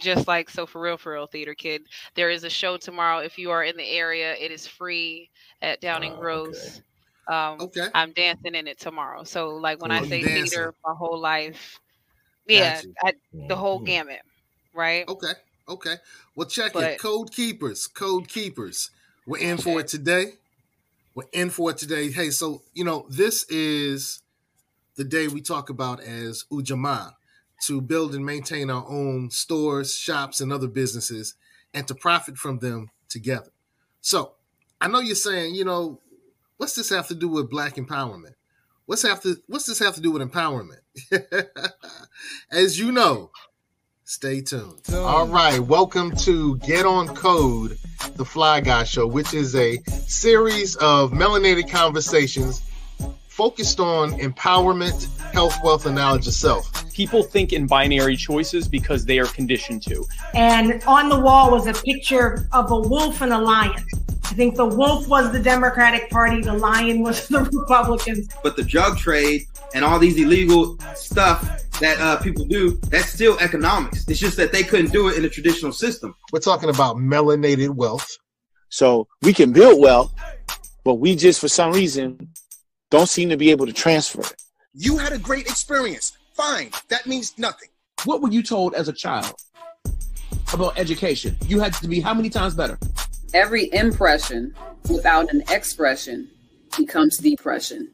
just like so for real for real theater kid there is a show tomorrow if you are in the area it is free at downing uh, rose okay. um okay. I'm dancing in it tomorrow so like when cool. i say theater my whole life yeah I, the whole gamut right? Okay okay. Well check but, it code keepers code keepers. We're in for it today. We're in for it today. Hey so you know this is the day we talk about as ujamaa to build and maintain our own stores, shops, and other businesses and to profit from them together. So I know you're saying, you know, what's this have to do with black empowerment? What's have to what's this have to do with empowerment? As you know, stay tuned. All right, welcome to Get on Code, the Fly Guy Show, which is a series of melanated conversations focused on empowerment, health, wealth, and knowledge itself. People think in binary choices because they are conditioned to. And on the wall was a picture of a wolf and a lion. I think the wolf was the Democratic Party, the lion was the Republicans. But the drug trade and all these illegal stuff that uh, people do, that's still economics. It's just that they couldn't do it in a traditional system. We're talking about melanated wealth. So we can build wealth, but we just, for some reason, don't seem to be able to transfer it. You had a great experience. Fine. That means nothing. What were you told as a child about education? You had to be how many times better? Every impression without an expression becomes depression.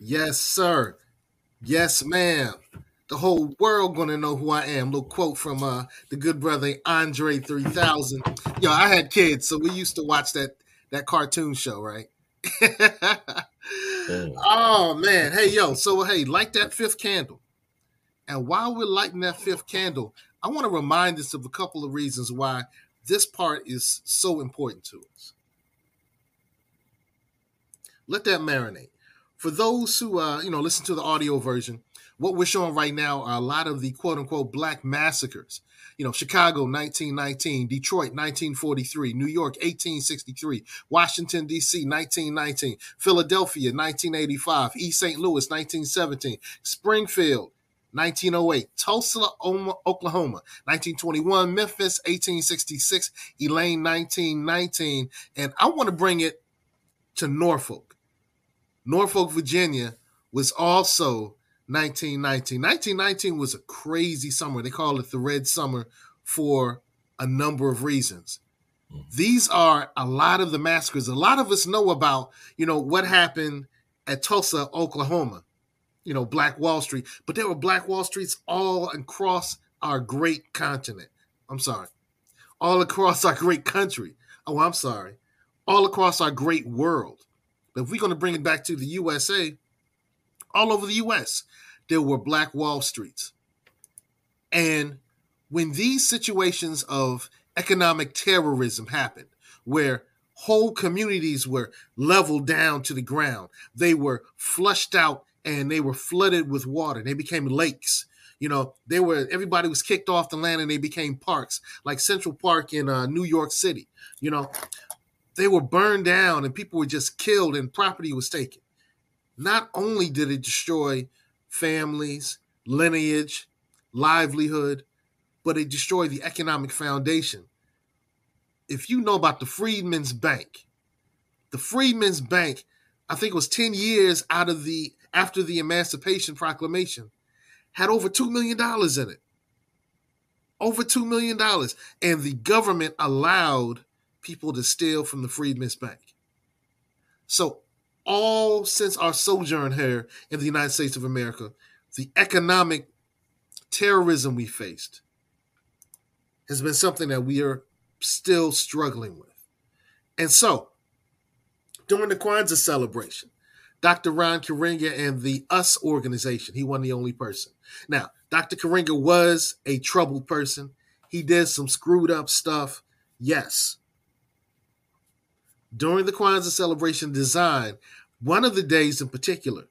Yes, sir. Yes, ma'am. The whole world gonna know who I am. Little quote from uh the good brother Andre 3000. Yo, I had kids, so we used to watch that that cartoon show, right? Oh man, hey yo, so hey, light that fifth candle. And while we're lighting that fifth candle, I want to remind us of a couple of reasons why this part is so important to us. Let that marinate. For those who uh, you know listen to the audio version, what we're showing right now are a lot of the quote unquote black massacres you know, Chicago 1919, Detroit 1943, New York 1863, Washington D.C. 1919, Philadelphia 1985, East St. Louis 1917, Springfield 1908, Tulsa, Oklahoma, 1921, Memphis, 1866, Elaine, 1919, and I want to bring it to Norfolk. Norfolk, Virginia was also 1919. 1919 was a crazy summer. They call it the Red Summer for a number of reasons. Mm-hmm. These are a lot of the massacres. A lot of us know about, you know, what happened at Tulsa, Oklahoma, you know, Black Wall Street, but there were Black Wall Streets all across our great continent. I'm sorry. All across our great country. Oh, I'm sorry. All across our great world. But if we're going to bring it back to the USA, all over the US. There were Black Wall Streets. And when these situations of economic terrorism happened, where whole communities were leveled down to the ground, they were flushed out and they were flooded with water. They became lakes. You know, they were everybody was kicked off the land and they became parks, like Central Park in uh, New York City. You know, they were burned down and people were just killed and property was taken not only did it destroy families, lineage, livelihood, but it destroyed the economic foundation. If you know about the Freedmen's Bank, the Freedmen's Bank, I think it was 10 years out of the after the Emancipation Proclamation, had over $2 million in it. Over $2 million. And the government allowed people to steal from the Freedmen's Bank. So all since our sojourn here in the United States of America, the economic terrorism we faced has been something that we are still struggling with. And so, during the Kwanzaa celebration, Dr. Ron Karenga and the US organization, he wasn't the only person. Now, Dr. Karenga was a troubled person. He did some screwed up stuff, yes during the Kwanzaa celebration design one of the days in particular,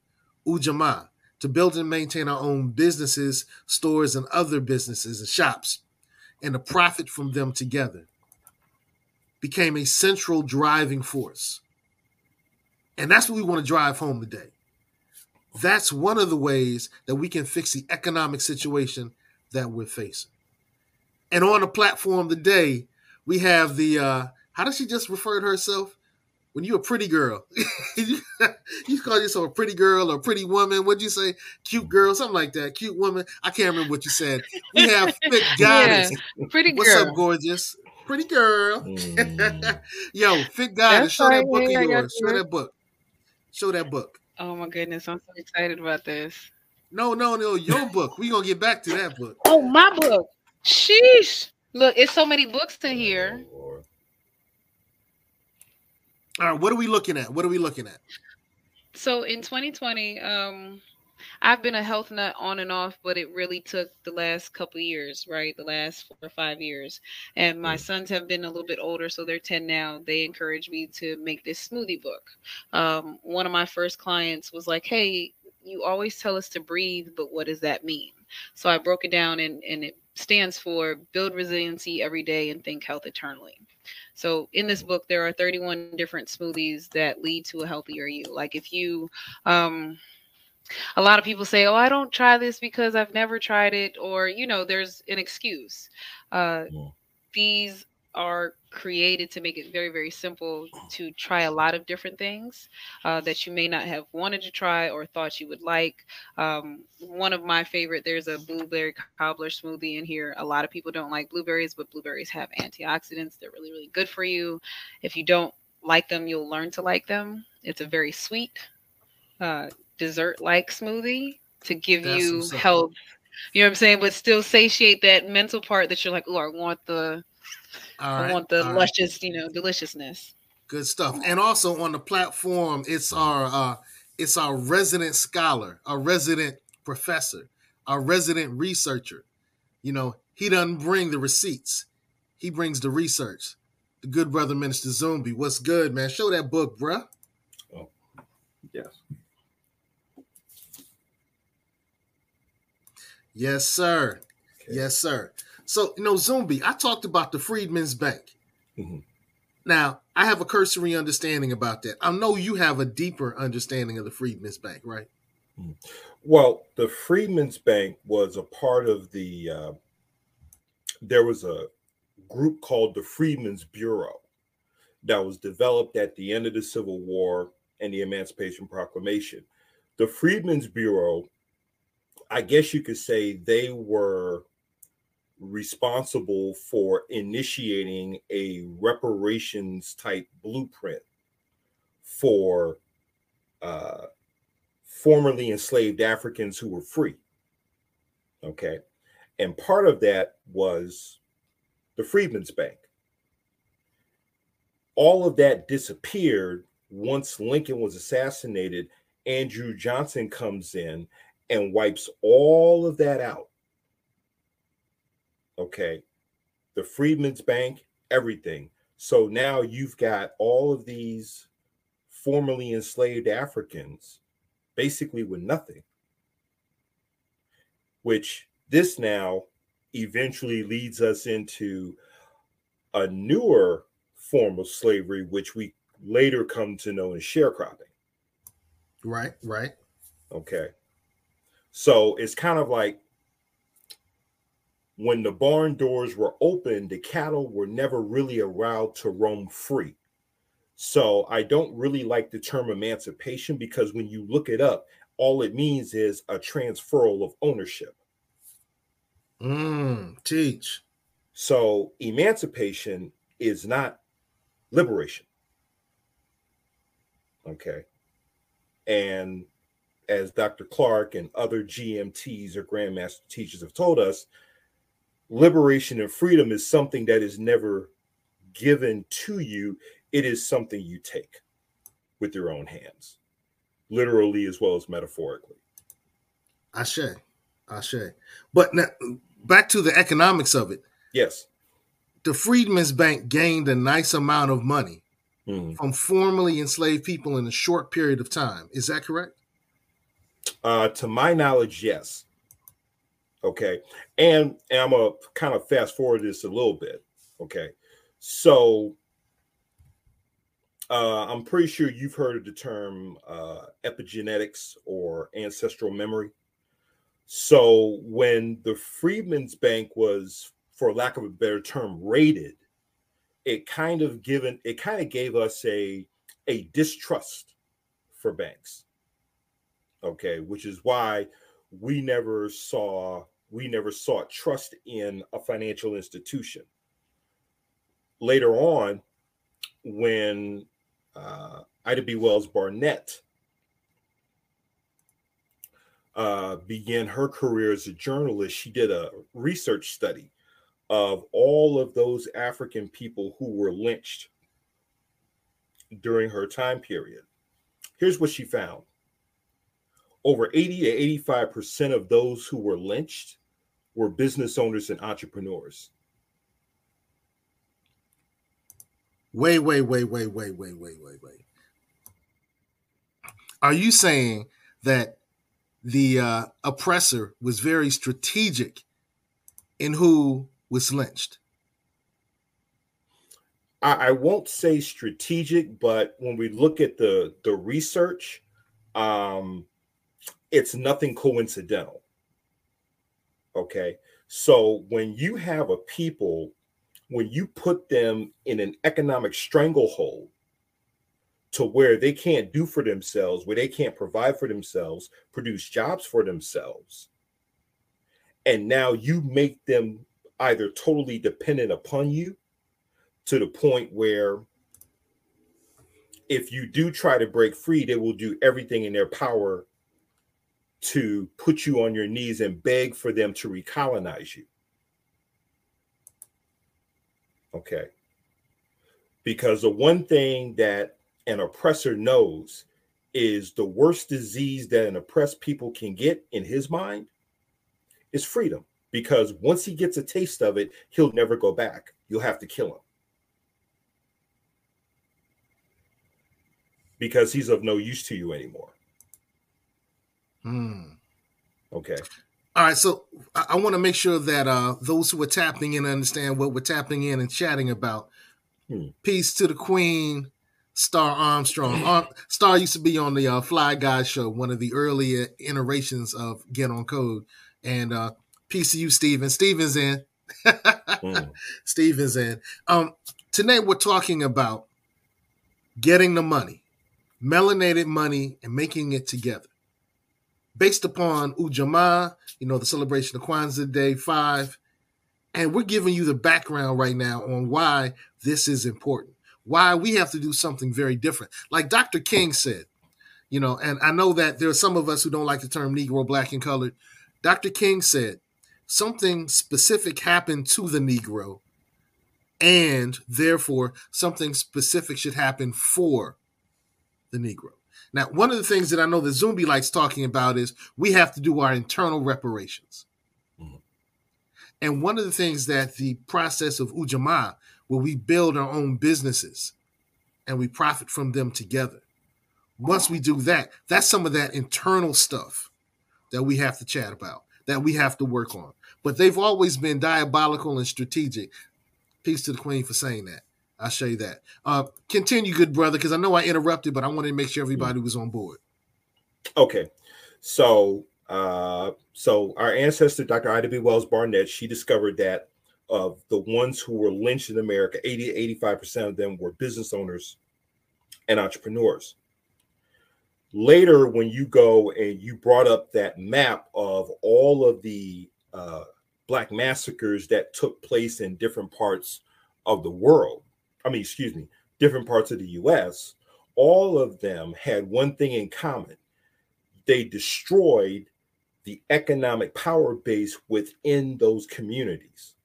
Ujamaa, to build and maintain our own businesses, stores, and other businesses and shops, and to profit from them together, became a central driving force. And that's what we want to drive home today. That's one of the ways that we can fix the economic situation that we're facing. And on the platform today, we have the uh how does she just refer to herself? When you're a pretty girl, you, call yourself a pretty girl or a pretty woman. What'd you say? Cute girl, something like that. Cute woman. I can't remember what you said. We have fit goddess. Yeah, pretty girl. What's up, gorgeous? Pretty girl. Mm. Yo, fit goddess. Show that book of yours. Show that book. Show that book. Oh my goodness, I'm so excited about this. No, no, no, your book. We're gonna get back to that book. Oh, my book. Sheesh. Look, it's so many books in here. All right, what are we looking at? What are we looking at? So in 2020, um, I've been a health nut on and off, but it really took the last couple years, right? The last four or five years. And my mm. sons have been a little bit older, so they're 10 now. They encouraged me to make this smoothie book. Um, one of my first clients was like, Hey, you always tell us to breathe, but what does that mean? So I broke it down and, and it stands for build resiliency every day and think health eternally. So in this book, there are 31 different smoothies that lead to a healthier you. Like if you, um, a lot of people say, "Oh, I don't try this because I've never tried it," or you know, there's an excuse. Uh, yeah. These are created to make it very, very simple to try a lot of different things uh, that you may not have wanted to try or thought you would like. Um, one of my favorite, there's a blueberry cobbler smoothie in here. A lot of people don't like blueberries, but blueberries have antioxidants. They're really, really good for you. If you don't like them, you'll learn to like them. It's a very sweet, uh, dessert like smoothie to give That's you health. You know what I'm saying? But still satiate that mental part that you're like, oh, I want the I want the luscious, right. you know, deliciousness. Good stuff. And also on the platform, it's our uh it's our resident scholar, our resident professor, our resident researcher. You know, he doesn't bring the receipts. He brings the research. The good brother Minister Zumbi. What's good, man? Show that book, bruh. Oh, yes. Yes, sir. Okay. Yes, sir. So, you know, Zumbi, I talked about the Freedmen's Bank. Mm-hmm. Now, I have a cursory understanding about that. I know you have a deeper understanding of the Freedmen's Bank, right? Mm-hmm. Well, the Freedmen's Bank was a part of the, uh, there was a group called the Freedmen's Bureau that was developed at the end of the Civil War and the Emancipation Proclamation. The Freedmen's Bureau, I guess you could say they were responsible for initiating a reparations type blueprint for uh, formerly enslaved Africans who were free. Okay. And part of that was the Freedmen's Bank. All of that disappeared once Lincoln was assassinated. Andrew Johnson comes in and wipes all of that out okay, the Freedmen's Bank, everything. So now you've got all of these formerly enslaved Africans basically with nothing, which this now eventually leads us into a newer form of slavery, which we later come to know as sharecropping. Right, right. Okay. So it's kind of like when the barn doors were open, the cattle were never really allowed to roam free. So I don't really like the term emancipation because when you look it up, all it means is a transferal of ownership. Mm, teach. So emancipation is not liberation. Okay. And as Dr. Clarke and other GMTs or Grandmaster teachers have told us, liberation and freedom is something that is never given to you, it is something you take with your own hands, literally as well as metaphorically. Ashe, Ashe. But now, back to the economics of it. Yes. The Freedmen's Bank gained a nice amount of money mm-hmm. from formerly enslaved people in a short period of time. Is that correct? Uh, to my knowledge, yes. Okay. And, and I'm going to kind of fast forward this a little bit. Okay. So uh, I'm pretty sure you've heard of the term uh, epigenetics or ancestral memory. So when the Freedmen's Bank was, for lack of a better term, raided, it kind of given it kind of gave us a a distrust for banks. Okay, which is why we never saw we never sought trust in a financial institution. Later on, when uh, Ida B. Wells Barnett uh, began her career as a journalist, she did a research study of all of those African people who were lynched during her time period. Here's what she found over 80 to 85% of those who were lynched were business owners and entrepreneurs. Wait, wait, wait, wait, wait, wait, wait, wait, wait. Are you saying that the uh, oppressor was very strategic in who was lynched? I, I won't say strategic, but when we look at the the research, um, it's nothing coincidental. Okay. So when you have a people, when you put them in an economic stranglehold to where they can't do for themselves, where they can't provide for themselves, produce jobs for themselves, and now you make them either totally dependent upon you to the point where if you do try to break free, they will do everything in their power to put you on your knees and beg for them to recolonize you. Okay. Because the one thing that an oppressor knows is the worst disease that an oppressed people can get in his mind is freedom. Because once he gets a taste of it, he'll never go back. You'll have to kill him. Because he's of no use to you anymore. Hmm. Okay. All right, so I, I want to make sure that uh, those who are tapping in understand what we're tapping in and chatting about. Hmm. Peace to the Queen, Star Armstrong. Star used to be on the uh, Fly Guy show, one of the earlier iterations of Get on Code. And uh, peace to you, Steven. Steven's in. mm. Steven's in. Um, tonight we're talking about getting the money, melanated money, and making it together based upon Ujamaa, you know, the celebration of Kwanzaa Day 5. And we're giving you the background right now on why this is important, why we have to do something very different. Like Dr. King said, you know, and I know that there are some of us who don't like the term Negro, black, and colored. Dr. King said something specific happened to the Negro, and therefore something specific should happen for the Negro. Now, one of the things that I know that Zumbi likes talking about is we have to do our internal reparations. Mm-hmm. And one of the things that the process of Ujamaa, where we build our own businesses and we profit from them together. Once we do that, that's some of that internal stuff that we have to chat about, that we have to work on. But they've always been diabolical and strategic. Peace to the Queen for saying that. I'll show you that. Uh, continue, good brother, because I know I interrupted, but I wanted to make sure everybody was on board. Okay, so uh, so our ancestor, Dr. Ida B. Wells Barnett, she discovered that of the ones who were lynched in America, 80 to 85 percent of them were business owners and entrepreneurs. Later, when you go and you brought up that map of all of the uh, black massacres that took place in different parts of the world, I mean, excuse me, different parts of the US, all of them had one thing in common. They destroyed the economic power base within those communities.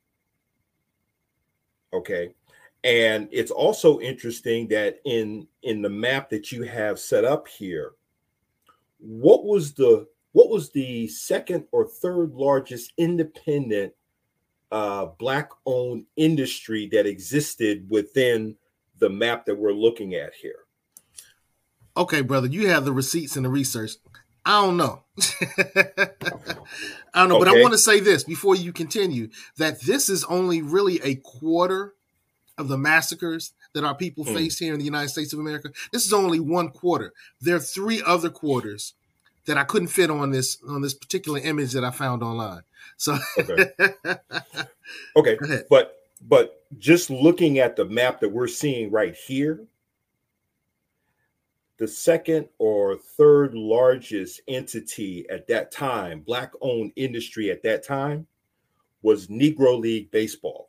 Okay. And it's also interesting that in in the map that you have set up here, what was the what was the second or third largest independent uh, black owned industry that existed within the map that we're looking at here. Okay, brother, you have the receipts and the research. I don't know. I don't know, okay. but I want to say this before you continue that this is only really a quarter of the massacres that our people mm. faced here in the United States of America. This is only one quarter. There are three other quarters that I couldn't fit on this on this particular image that I found online. So okay, okay. but but just looking at the map that we're seeing right here, the second or third largest entity at that time, black owned industry at that time, was Negro League Baseball.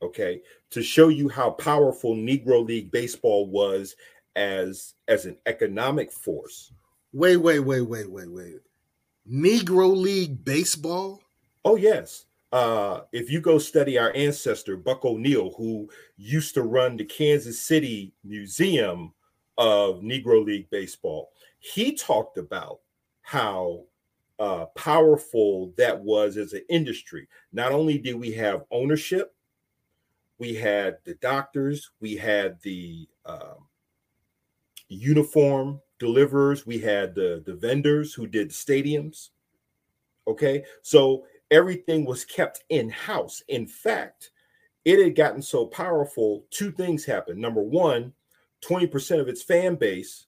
Okay, to show you how powerful Negro League Baseball was as as an economic force. Wait, wait, wait, wait, wait, wait. Negro League Baseball? Oh yes. Uh, if you go study our ancestor Buck O'Neil, who used to run the Kansas City Museum of Negro League Baseball, he talked about how uh, powerful that was as an industry. Not only did we have ownership, we had the doctors, we had the um, uniform deliverers, we had the, the vendors who did stadiums. Okay, so everything was kept in house. In fact, it had gotten so powerful, two things happened. Number one, 20% of its fan base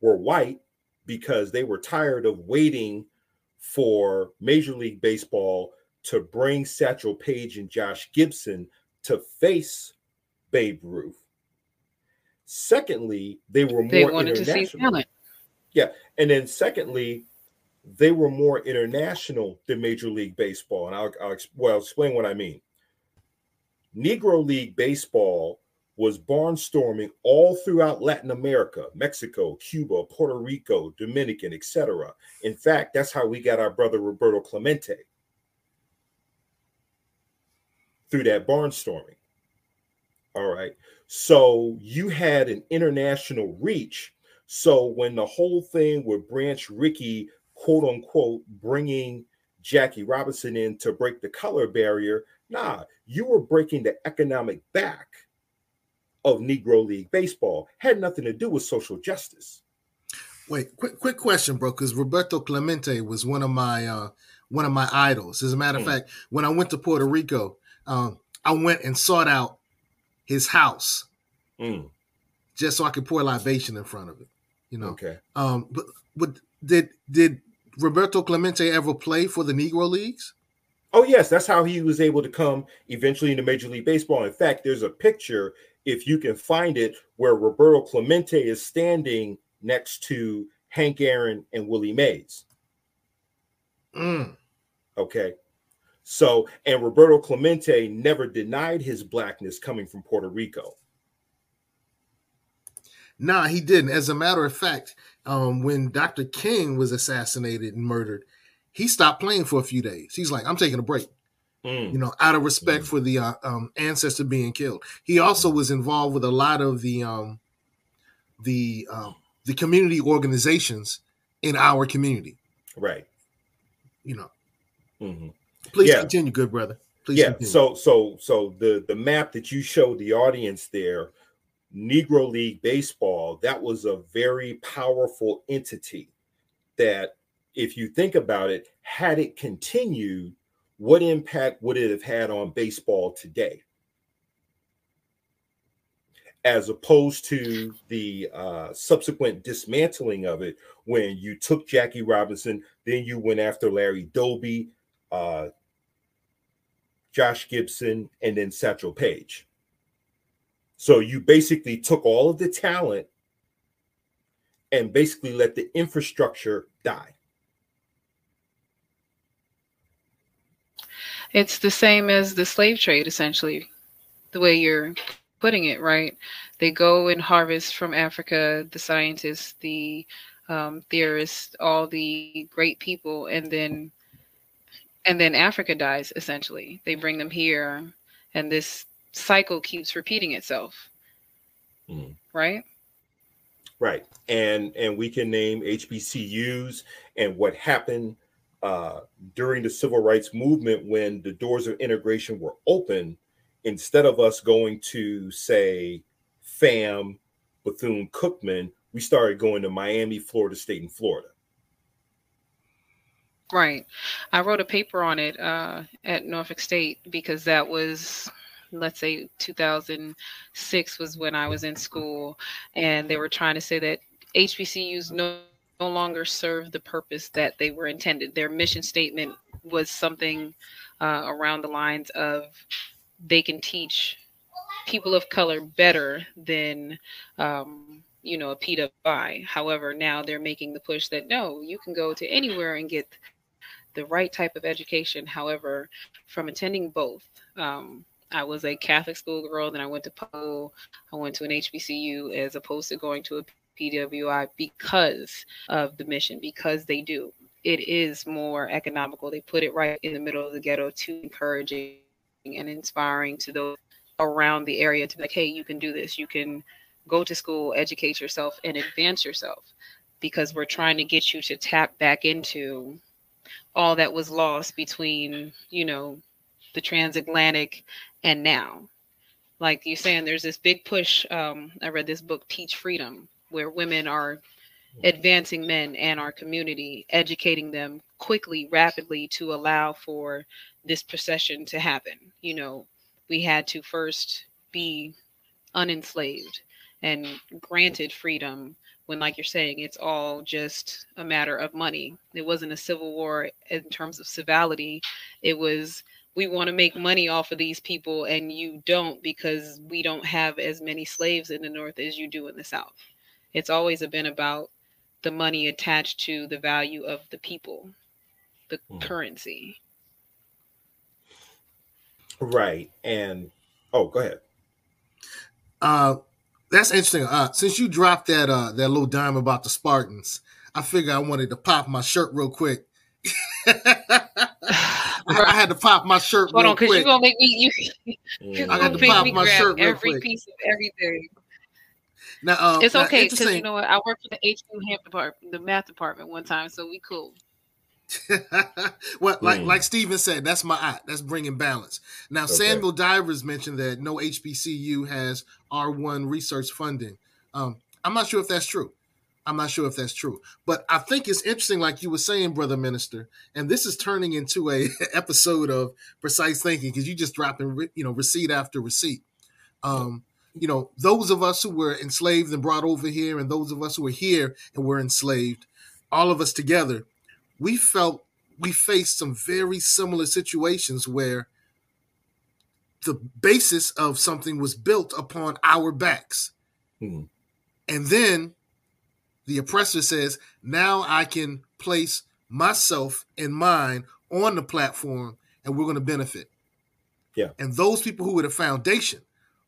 were white because they were tired of waiting for Major League Baseball to bring Satchel Paige and Josh Gibson to face Babe Ruth. Secondly, they were more wanted international. To see talent. Yeah, and then secondly, they were more international than Major League Baseball, and I'll, I'll well I'll explain what I mean. Negro League Baseball was barnstorming all throughout Latin America, Mexico, Cuba, Puerto Rico, Dominican, etc. In fact, that's how we got our brother Roberto Clemente through that barnstorming. All right. So you had an international reach. So when the whole thing with Branch Rickey, quote unquote, bringing Jackie Robinson in to break the color barrier, nah, you were breaking the economic back of Negro League baseball. Had nothing to do with social justice. Wait, quick quick question, bro, because Roberto Clemente was one of my uh one of my idols. As a matter of mm. fact, when I went to Puerto Rico, um, I went and sought out his house mm. just so I could pour libation in front of it. You know. Okay. Um, but but did did Roberto Clemente ever play for the Negro Leagues? Oh yes, that's how he was able to come eventually into Major League Baseball. In fact, there's a picture if you can find it, where Roberto Clemente is standing next to Hank Aaron and Willie Mays. Mm. Okay. So, and Roberto Clemente never denied his blackness coming from Puerto Rico. Nah, he didn't. As a matter of fact, um, when Dr. King was assassinated and murdered, he stopped playing for a few days. He's like, I'm taking a break mm. you know, out of respect mm. for the uh, um, ancestor being killed. He also was involved with a lot of the um, the um, the community organizations in our community. Right. You know. Mm-hmm. Please yeah. continue, good brother. Please yeah. Continue. So so so the the map that you showed the audience there, Negro League Baseball, that was a very powerful entity that if you think about it, had it continued, what impact would it have had on baseball today? As opposed to the uh, subsequent dismantling of it when you took Jackie Robinson, then you went after Larry Doby, uh, Josh Gibson, and then Satchel Paige. So you basically took all of the talent and basically let the infrastructure die. It's the same as the slave trade, essentially, the way you're putting it, right? They go and harvest from Africa, the scientists, the um, theorists, all the great people, and then and then Africa dies. Essentially, they bring them here, and this cycle keeps repeating itself. Mm. Right. Right, and and we can name HBCUs and what happened uh, during the civil rights movement when the doors of integration were open, instead of us going to say FAM, Bethune Cookman, we started going to Miami, Florida State, and Florida. Right. I wrote a paper on it uh, at Norfolk State because that was, let's say, 2006 was when I was in school, and they were trying to say that HBCUs no, no longer serve the purpose that they were intended. Their mission statement was something uh, around the lines of they can teach people of color better than um, you know a PWI. However, now they're making the push that no, you can go to anywhere and get the right type of education. However, from attending both, um, I was a Catholic school girl, then I went to Poe, I went to an HBCU as opposed to going to a PWI because of the mission, because they do. It is more economical. They put it right in the middle of the ghetto to encouraging and inspiring to those around the area to be like, hey, you can do this. You can go to school, educate yourself, and advance yourself because we're trying to get you to tap back into all that was lost between, you know, the transatlantic and now. Like you're saying, there's this big push. Um, I read this book, Teach Freedom, where women are advancing men and our community, educating them quickly, rapidly to allow for this procession to happen. You know, we had to first be unenslaved and granted freedom when like you're saying it's all just a matter of money. It wasn't a civil war in terms of civility. It was we want to make money off of these people and you don't because we don't have as many slaves in the north as you do in the south. It's always been about the money attached to the value of the people the mm. currency. Right and oh go ahead. Uh that's interesting. Uh, since you dropped that uh, that little dime about the Spartans, I figured I wanted to pop my shirt real quick. I had to pop my shirt. Hold on, because you're gonna make me. You, you're I had to pop my shirt. every quick. piece of everything. Now uh, it's okay because you know what? I worked for the HQ math department, the math department one time, so we cool. well, like mm. like Steven said, that's my eye. That's bringing balance. Now, okay. Samuel Divers mentioned that no HBCU has R1 research funding. Um, I'm not sure if that's true. I'm not sure if that's true, but I think it's interesting, like you were saying, brother minister. And this is turning into a episode of precise thinking because you just dropping, you know, receipt after receipt. Um, you know, those of us who were enslaved and brought over here, and those of us who were here and were enslaved, all of us together we felt we faced some very similar situations where the basis of something was built upon our backs. Mm-hmm. And then the oppressor says, now I can place myself and mine on the platform and we're going to benefit. Yeah. And those people who were the foundation,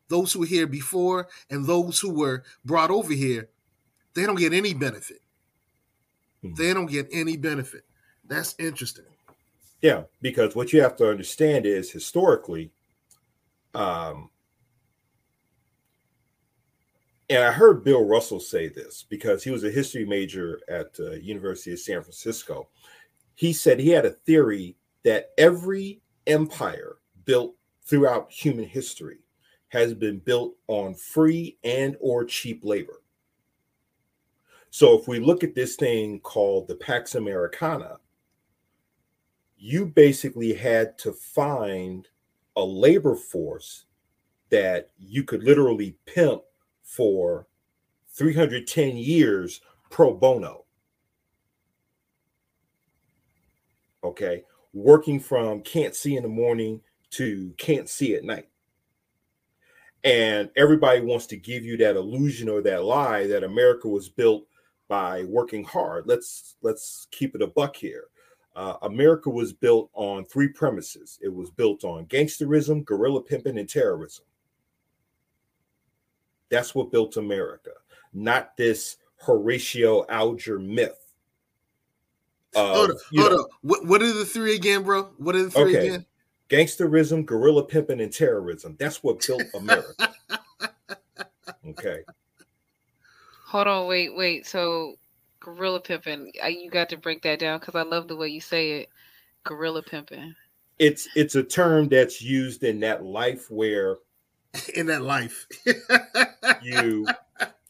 those who were here before and those who were brought over here, they don't get any benefit. Hmm. They don't get any benefit. That's interesting. Yeah, because what you have to understand is historically, um, and I heard Bill Russell say this because he was a history major at uh, University of San Francisco. He said he had a theory that every empire built throughout human history has been built on free and or cheap labor. So if we look at this thing called the Pax Americana, you basically had to find a labor force that you could literally pimp for 310 years pro bono. Okay. Working from can't see in the morning to can't see at night and everybody wants to give you that illusion or that lie that America was built by working hard. Let's let's keep it a buck here. Uh, America was built on three premises. It was built on gangsterism, guerrilla pimping, and terrorism. That's what built America, not this Horatio Alger myth. Uh, hold on, hold on. What, what are the three again, bro? What are the three okay. again? Gangsterism, guerrilla pimping, and terrorism. That's what built America. okay. Hold on, wait, wait. So, gorilla pimping. You got to break that down because I love the way you say it. Gorilla pimping. It's it's a term that's used in that life where, in that life, you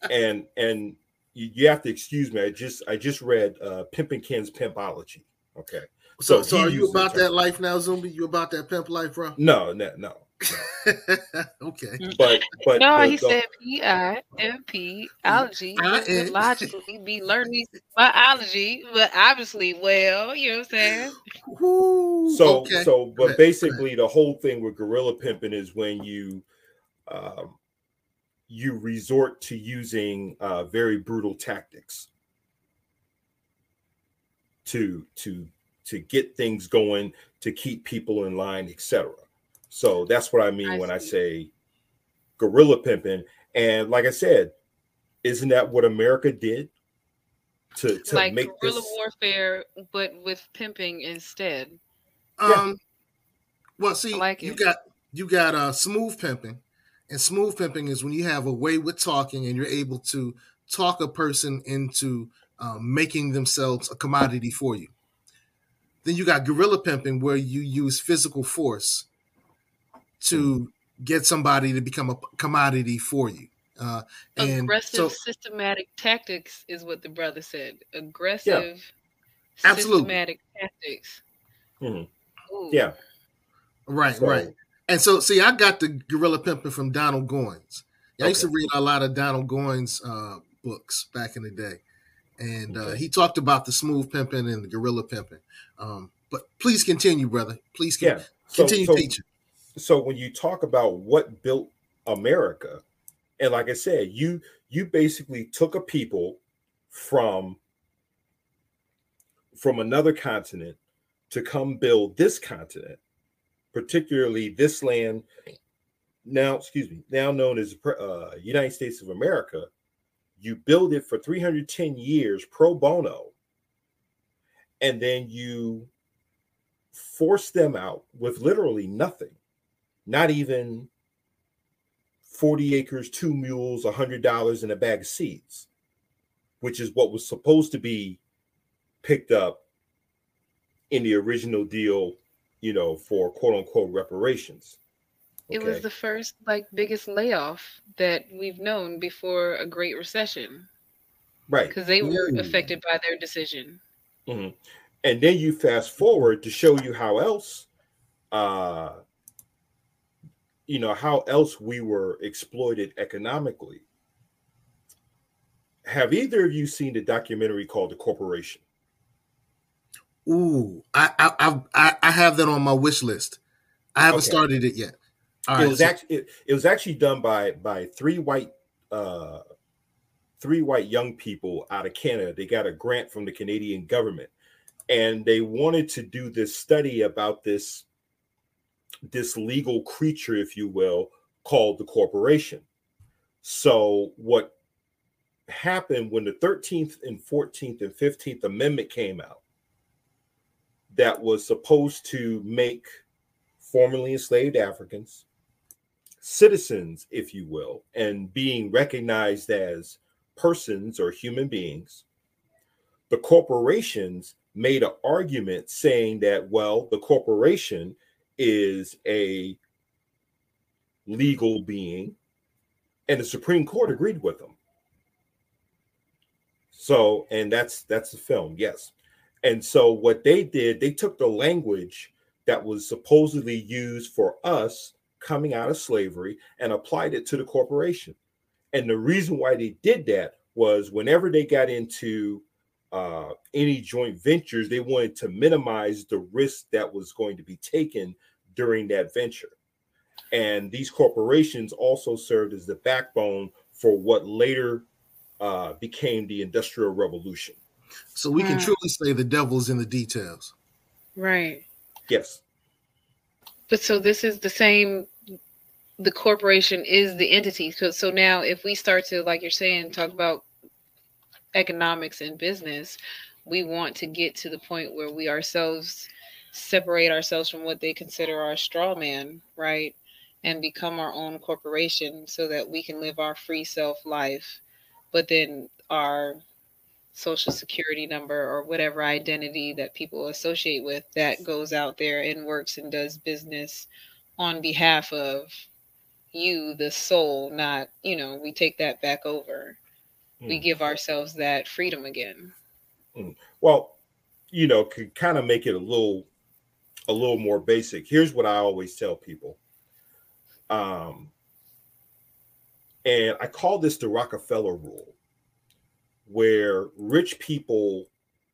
and and you, you, have to excuse me. I just I just read uh, Pimpin' Ken's Pimpology. Okay. So, so, so are you about that life now, Zumbi? You about that pimp life, bro? No, no, no. okay. But but no, the, he the, said P I M P allergy would logically be learning biology, but obviously, well, you know what I'm saying. So okay. so, but basically, the whole thing with gorilla pimping is when you, um, you resort to using uh, very brutal tactics to to to get things going, to keep people in line, etc. So that's what I mean I when see. I say gorilla pimping. And like I said, isn't that what America did to, to like make guerrilla this... warfare, but with pimping instead? Um, well, see, like you got you got uh, smooth pimping, and smooth pimping is when you have a way with talking, and you're able to talk a person into um, making themselves a commodity for you. Then you got guerrilla pimping, where you use physical force to get somebody to become a commodity for you. Uh, and Aggressive, so, systematic tactics is what the brother said. Aggressive, yeah. Absolutely. systematic tactics. Mm-hmm. Yeah. Right, so, right. And so, see, I got the guerrilla pimping from Donald Goines. I okay. used to read a lot of Donald Goines uh, books back in the day and uh, he talked about the smooth pimping and the gorilla pimping. Um, but please continue, brother. Please con- yeah. so, continue so, teaching. So when you talk about what built America, and like I said, you you basically took a people from from another continent to come build this continent, particularly this land now, excuse me, now known as uh, United States of America, you build it for 310 years pro bono, and then you force them out with literally nothing, not even 40 acres, two mules, $100 and a bag of seeds, which is what was supposed to be picked up in the original deal, you know, for quote unquote reparations. It was the first like biggest layoff that we've known before a great recession. Right. Because they were Ooh. affected by their decision. Mm-hmm. And then you fast forward to show you how else uh you know how else we were exploited economically. Have either of you seen the documentary called The Corporation? Ooh, I I I, I have that on my wish list. I haven't okay. started it yet it was so- actually it, it, was actually done by by three white uh three white young people out of Canada. They got a grant from the Canadian government and they wanted to do this study about this this legal creature if you will called the corporation. So what happened when the 13th and 14th and 15th amendment came out that was supposed to make formerly enslaved Africans citizens, if you will, and being recognized as persons or human beings, the corporations made an argument saying that, well, the corporation is a legal being, and the Supreme Court agreed with them. So, and that's that's the film, yes. And so what they did, they took the language that was supposedly used for us coming out of slavery and applied it to the corporation. And the reason why they did that was whenever they got into uh, any joint ventures, they wanted to minimize the risk that was going to be taken during that venture. And these corporations also served as the backbone for what later uh, became the Industrial Revolution. So we can truly say the devil's in the details. Right. Yes. But so this is the same the corporation is the entity. So, so now if we start to, like you're saying, talk about economics and business, we want to get to the point where we ourselves separate ourselves from what they consider our straw man, right? And become our own corporation so that we can live our free self life. But then our social security number or whatever identity that people associate with that goes out there and works and does business on behalf of you, the soul, not, you know, we take that back over. Mm. We give ourselves that freedom again. Mm. Well, you know, could kind of make it a little a little more basic. Here's what I always tell people. Um, and I call this the Rockefeller rule, where rich people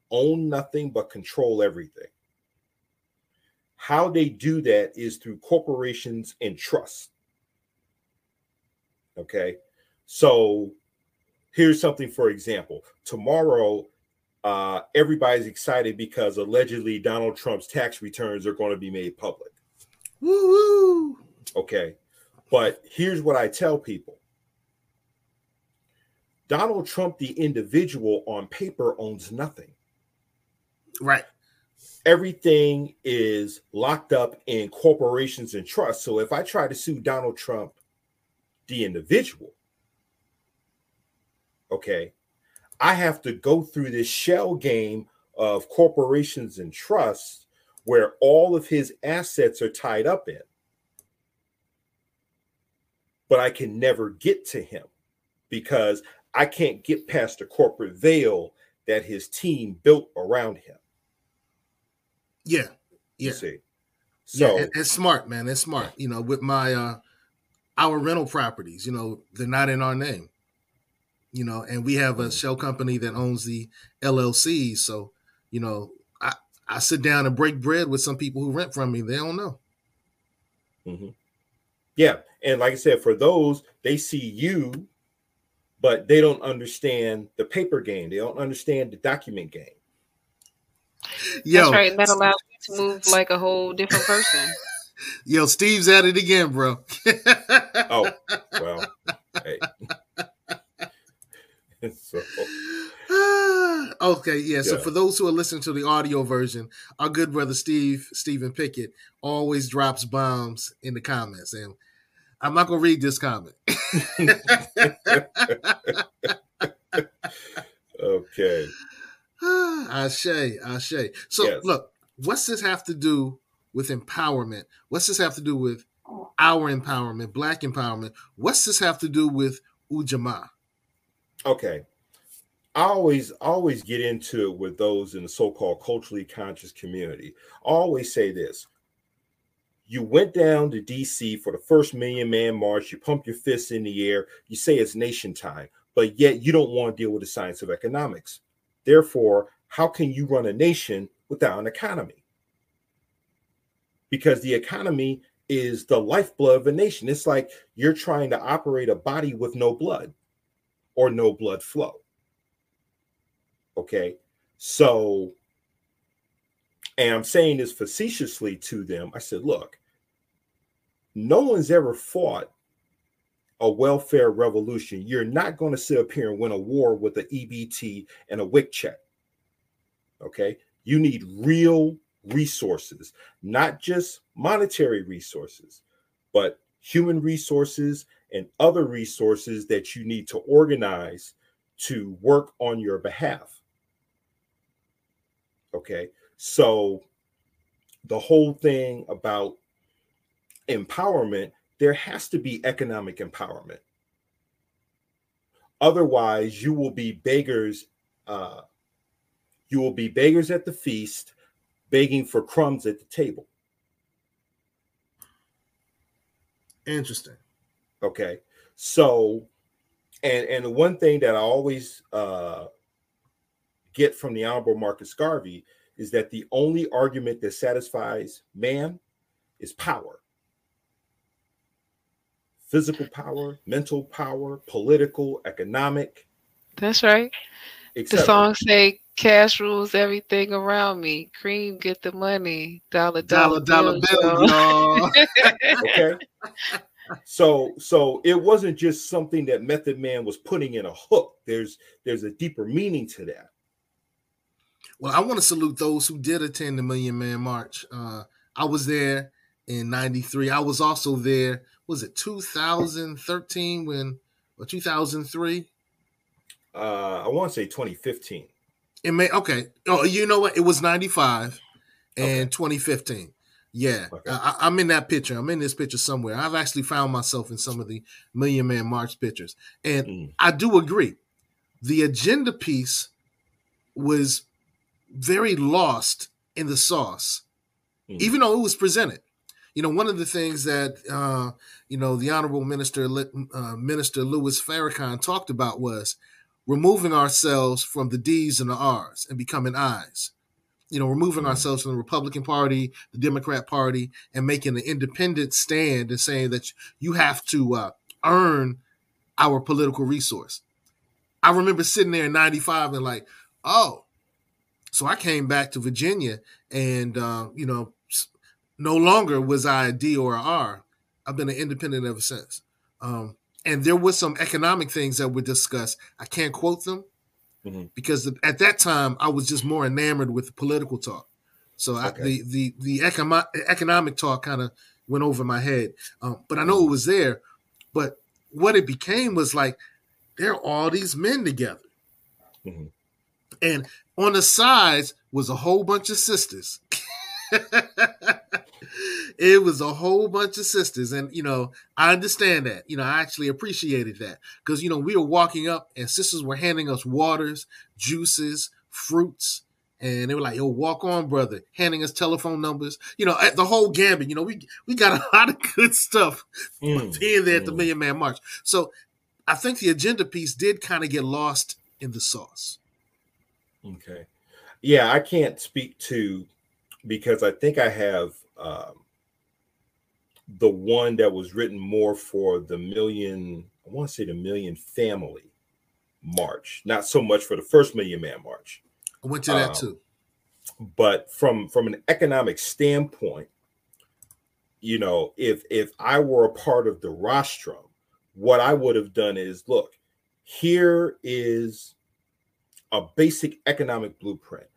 own nothing but control everything. How they do that is through corporations and trust. Okay. So here's something for example. Tomorrow, uh, everybody's excited because allegedly Donald Trump's tax returns are going to be made public. Woo. Okay. But here's what I tell people Donald Trump, the individual on paper, owns nothing. Right. Everything is locked up in corporations and trusts. So if I try to sue Donald Trump, the individual, okay, I have to go through this shell game of corporations and trusts where all of his assets are tied up in. But I can never get to him because I can't get past the corporate veil that his team built around him. Yeah. Yeah. see. So yeah, it's smart, man. It's smart. You know, with my uh our rental properties, you know, they're not in our name you know, and we have a shell company that owns the LLC. So, you know, I, I sit down and break bread with some people who rent from me. They don't know. Mm-hmm. Yeah. And like I said, for those, they see you, but they don't understand the paper game. They don't understand the document game. Yo, That's right. That allows you to move like a whole different person. Yo, Steve's at it again, bro. oh, well, hey. so okay, yeah. So for those who are listening to the audio version, our good brother Steve, Stephen Pickett, always drops bombs in the comments. And I'm not gonna read this comment. okay. Ashe, Ashe. So yes. look, what's this have to do with empowerment? What's this have to do with our empowerment, black empowerment? What's this have to do with Ujamaa? Okay I always always get into it with those in the so-called culturally conscious community. I always say this. You went down to DC for the first million man march, you pump your fists in the air, you say it's nation time, but yet you don't want to deal with the science of economics. Therefore, how can you run a nation without an economy? Because the economy is the lifeblood of a nation. It's like you're trying to operate a body with no blood or no blood flow. Okay. So, and I'm saying this facetiously to them. I said, look, no one's ever fought a welfare revolution. You're not going to sit up here and win a war with an EBT and a WIC check. Okay. You need real resources, not just monetary resources, but human resources and other resources that you need to organize to work on your behalf. Okay. So the whole thing about empowerment, there has to be economic empowerment. Otherwise, you will be beggars. Uh, you will be beggars at the feast, begging for crumbs at the table. Interesting. Okay. So, and and the one thing that I always uh, get from the Honorable Marcus Garvey is that the only argument that satisfies man is power. Physical power, mental power, political, economic. That's right. The song say cash rules everything around me. Cream get the money. Dollar dollar dollar, dollar bill. bill okay so so it wasn't just something that Method Man was putting in a hook. There's there's a deeper meaning to that. Well, I want to salute those who did attend the Million Man March. Uh, I was there in '93. I was also there. Was it 2013 when or 2003? Uh, I want to say 2015. It may okay. Oh, you know what? It was 95 and okay. 2015. Yeah, okay. I, am in that picture. I'm in this picture somewhere. I've actually found myself in some of the Million Man March pictures, and mm. I do agree. The agenda piece was very lost in the sauce, mm. even though it was presented. You know, one of the things that uh, you know the Honorable Minister uh, Minister Louis Farrakhan talked about was removing ourselves from the D's and the R's and becoming I's. You know, removing mm. ourselves from the Republican Party, the Democrat Party, and making an independent stand and saying that you have to uh, earn our political resource. I remember sitting there in 95 and like, oh, so I came back to Virginia and, uh, you know, no longer was I a D or a R. I've been an independent ever since. Um, and there was some economic things that were discussed. I can't quote them mm-hmm. because at that time I was just more enamored with the political talk. So okay. I, the the the economic economic talk kind of went over my head, um, but I know it was there. But what it became was like there are all these men together, mm-hmm. and on the sides was a whole bunch of sisters. it was a whole bunch of sisters. And, you know, I understand that. You know, I actually appreciated that because, you know, we were walking up and sisters were handing us waters, juices, fruits. And they were like, yo, walk on, brother, handing us telephone numbers. You know, the whole gambit, you know, we we got a lot of good stuff mm, being there mm. at the mm. Million Man March. So I think the agenda piece did kind of get lost in the sauce. Okay. Yeah, I can't speak to because I think I have um, the one that was written more for the million, I want to say the million family march, not so much for the first million man march. I went to that um, too. But from from an economic standpoint, you know, if if I were a part of the rostrum, what I would have done is look, here is a basic economic blueprint.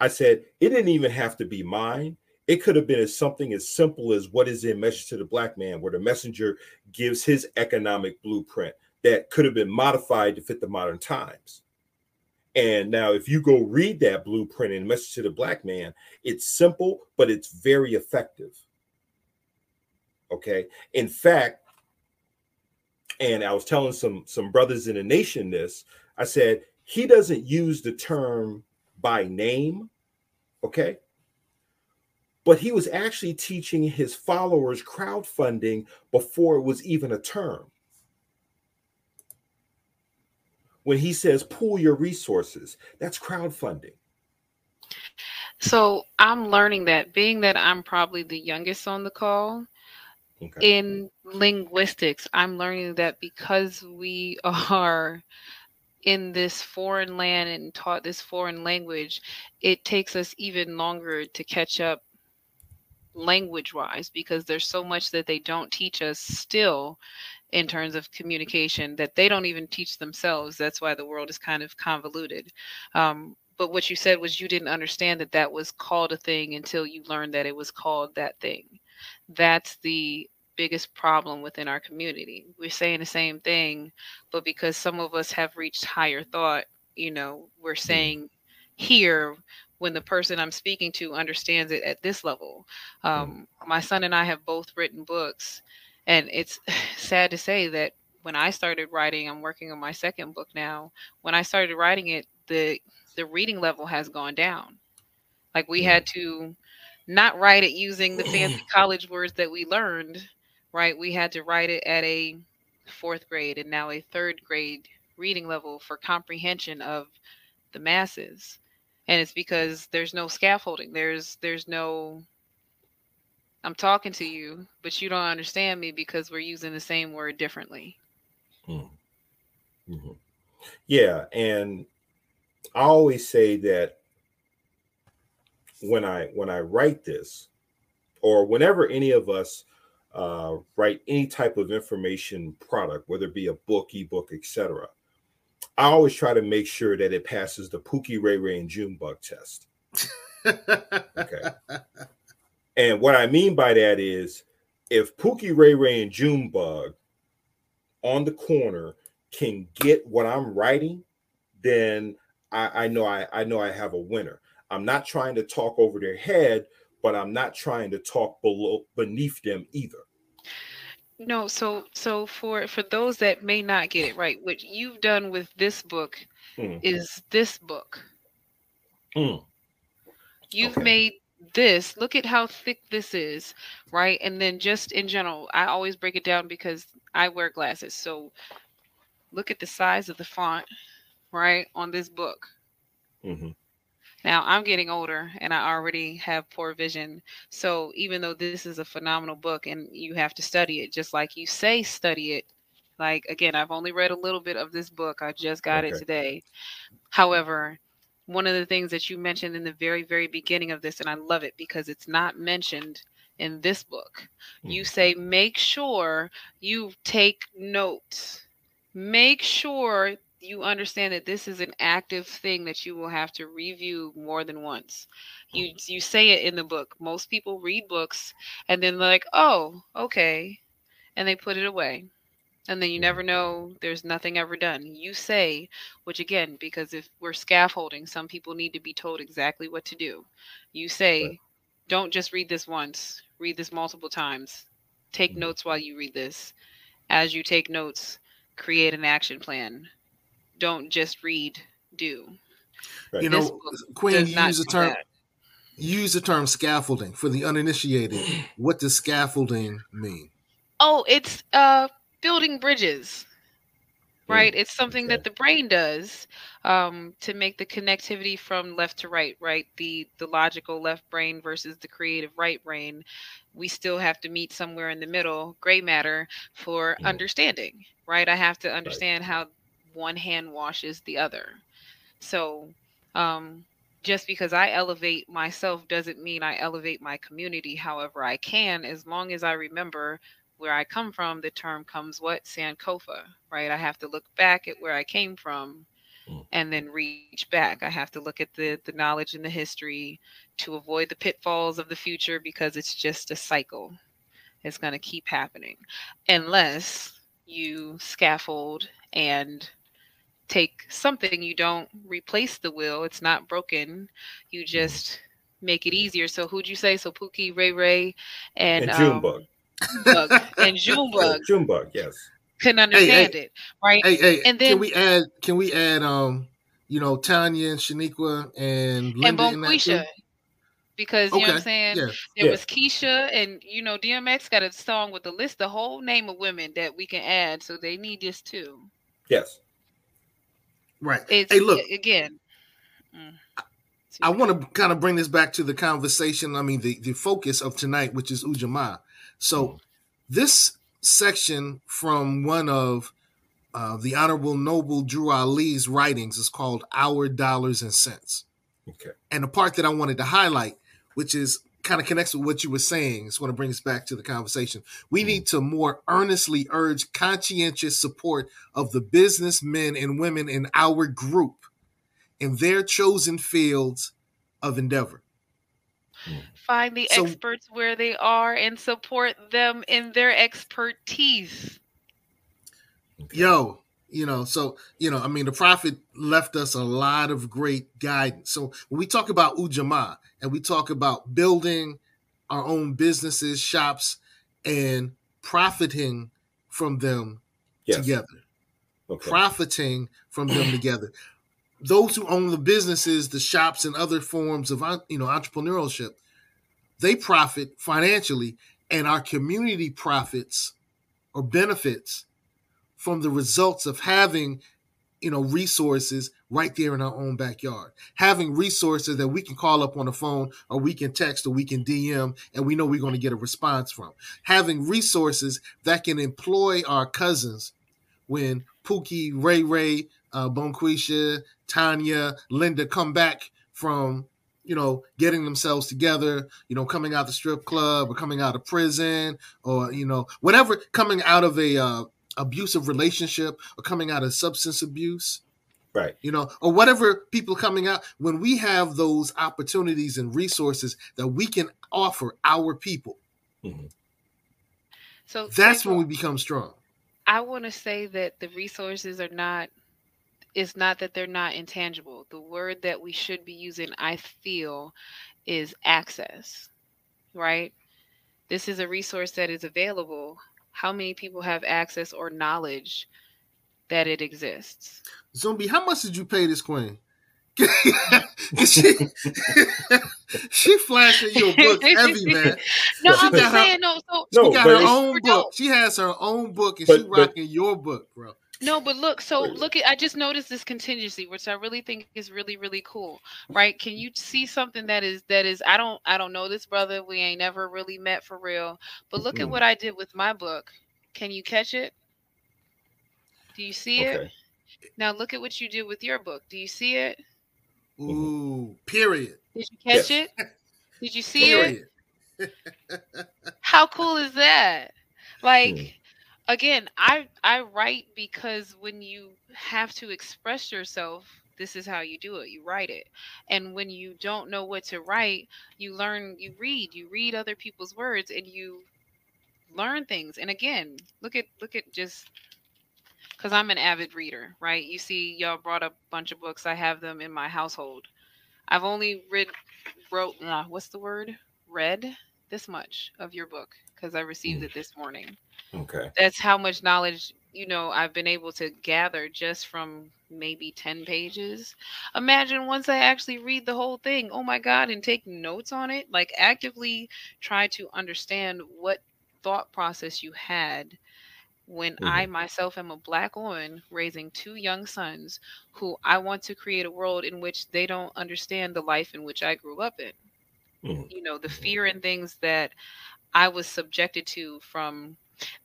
I said it didn't even have to be mine. It could have been as something as simple as what is in Message to the Black Man, where the messenger gives his economic blueprint that could have been modified to fit the modern times. And now, if you go read that blueprint in Message to the Black Man, it's simple, but it's very effective. Okay. In fact, and I was telling some some brothers in the nation this, I said he doesn't use the term by name, okay? But he was actually teaching his followers crowdfunding before it was even a term. When he says pool your resources, that's crowdfunding. So I'm learning that being that I'm probably the youngest on the call, okay. in linguistics, I'm learning that because we are in this foreign land and taught this foreign language, it takes us even longer to catch up language wise because there's so much that they don't teach us still in terms of communication that they don't even teach themselves. That's why the world is kind of convoluted. Um, but what you said was you didn't understand that that was called a thing until you learned that it was called that thing. That's the biggest problem within our community. We're saying the same thing but because some of us have reached higher thought you know we're mm. saying here when the person I'm speaking to understands it at this level. Um, my son and I have both written books, and it's sad to say that when I started writing, I'm working on my second book now. When I started writing it, the the reading level has gone down. Like we had to not write it using the fancy college words that we learned, right? We had to write it at a fourth grade and now a third grade reading level for comprehension of the masses and it's because there's no scaffolding there's there's no i'm talking to you but you don't understand me because we're using the same word differently hmm. mm-hmm. yeah and i always say that when i when i write this or whenever any of us uh, write any type of information product whether it be a book ebook etc I always try to make sure that it passes the Pookie Ray Ray and Junebug test. okay. And what I mean by that is if Pookie Ray Ray and Junebug on the corner can get what I'm writing, then I, I know I, I know I have a winner. I'm not trying to talk over their head, but I'm not trying to talk below beneath them either. No, so so for for those that may not get it right, what you've done with this book Mm, is this book. mm. You've okay. made this. Look at how thick this is, right? And then just in general, I always break it down because I wear glasses. So look at the size of the font, right, on this book. Mm-hmm. Now I'm getting older and I already have poor vision. So even though this is a phenomenal book and you have to study it, just like you say, study it. Like again, I've only read a little bit of this book. I just got okay. it today. However, one of the things that you mentioned in the very, very beginning of this, and I love it because it's not mentioned in this book. Mm. You say, make sure you take notes. Make sure you understand that this is an active thing that you will have to review more than once. You you say it in the book. Most people read books and then they're like, "Oh, okay." And they put it away. And then you never know there's nothing ever done. You say, which again, because if we're scaffolding, some people need to be told exactly what to do. You say, right. "Don't just read this once. Read this multiple times. Take mm-hmm. notes while you read this. As you take notes, create an action plan don't just read, do. Right. You know, Queen, you use the term that. use the term scaffolding for the uninitiated. what does scaffolding mean? Oh, it's uh building bridges. Right? It's something okay. that the brain does um, to make the connectivity from left to right, right? The the logical left brain versus the creative right brain. We still have to meet somewhere in the middle, gray matter, for mm. understanding, right? I have to understand right. how one hand washes the other. So, um, just because I elevate myself doesn't mean I elevate my community. However, I can as long as I remember where I come from. The term comes what Sankofa, right? I have to look back at where I came from mm. and then reach back. I have to look at the the knowledge and the history to avoid the pitfalls of the future because it's just a cycle. It's going to keep happening unless you scaffold and take something you don't replace the wheel it's not broken you mm-hmm. just make it easier so who'd you say so pookie ray ray and, and junebug um, and junebug junebug yes couldn't understand hey, it right hey, hey, and then can we add can we add um you know tanya and shaniqua and Linda and bonquisha because you okay. know what I'm saying. Yes. There yes. was Keisha, and you know DMX got a song with a list, the whole name of women that we can add, so they need this too. Yes. Right. It's, hey, look again. Mm, I want to kind of bring this back to the conversation. I mean, the, the focus of tonight, which is Ujamaa. So, mm. this section from one of uh, the Honorable Noble Drew Ali's writings is called Our Dollars and Cents. Okay. And the part that I wanted to highlight, which is kind of connects with what you were saying. It's going to bring us back to the conversation. We mm-hmm. need to more earnestly urge conscientious support of the businessmen and women in our group in their chosen fields of endeavor. Mm. Find the so, experts where they are and support them in their expertise. Yo, you know, so, you know, I mean, the prophet left us a lot of great guidance. So when we talk about Ujamaa, and we talk about building our own businesses, shops, and profiting from them yes. together. Okay. Profiting from them together. Those who own the businesses, the shops, and other forms of uh, you know entrepreneurship, they profit financially, and our community profits or benefits from the results of having you know resources right there in our own backyard. Having resources that we can call up on the phone or we can text or we can dm and we know we're going to get a response from. Having resources that can employ our cousins when pookie ray ray uh, bonquisha tanya linda come back from you know getting themselves together you know coming out the strip club or coming out of prison or you know whatever coming out of a uh, abusive relationship or coming out of substance abuse right. you know or whatever people coming out when we have those opportunities and resources that we can offer our people mm-hmm. so that's when we become strong. I want to say that the resources are not it's not that they're not intangible. The word that we should be using i feel is access right? This is a resource that is available how many people have access or knowledge that it exists. Zombie, how much did you pay this queen? she, she flashing your book heavy, man. No, I'm just saying, no. So she got her own book. She has her own book, and but, she rocking but, your book, bro. No, but look, so look at I just noticed this contingency, which I really think is really, really cool. Right? Can you see something that is that is I don't I don't know this brother. We ain't never really met for real. But look mm. at what I did with my book. Can you catch it? Do you see okay. it? Now look at what you did with your book. Do you see it? Ooh, period. Did you catch yes. it? Did you see period. it? How cool is that? Like mm again, I I write because when you have to express yourself, this is how you do it. You write it. And when you don't know what to write, you learn, you read, you read other people's words and you learn things. And again, look at look at just because I'm an avid reader, right? You see, y'all brought a bunch of books. I have them in my household. I've only read, wrote, uh, what's the word? Read this much of your book because I received mm. it this morning. Okay. That's how much knowledge, you know, I've been able to gather just from maybe 10 pages. Imagine once I actually read the whole thing, oh my God, and take notes on it, like actively try to understand what thought process you had when mm-hmm. I myself am a black woman raising two young sons who I want to create a world in which they don't understand the life in which I grew up in. Mm-hmm. You know, the fear and things that I was subjected to from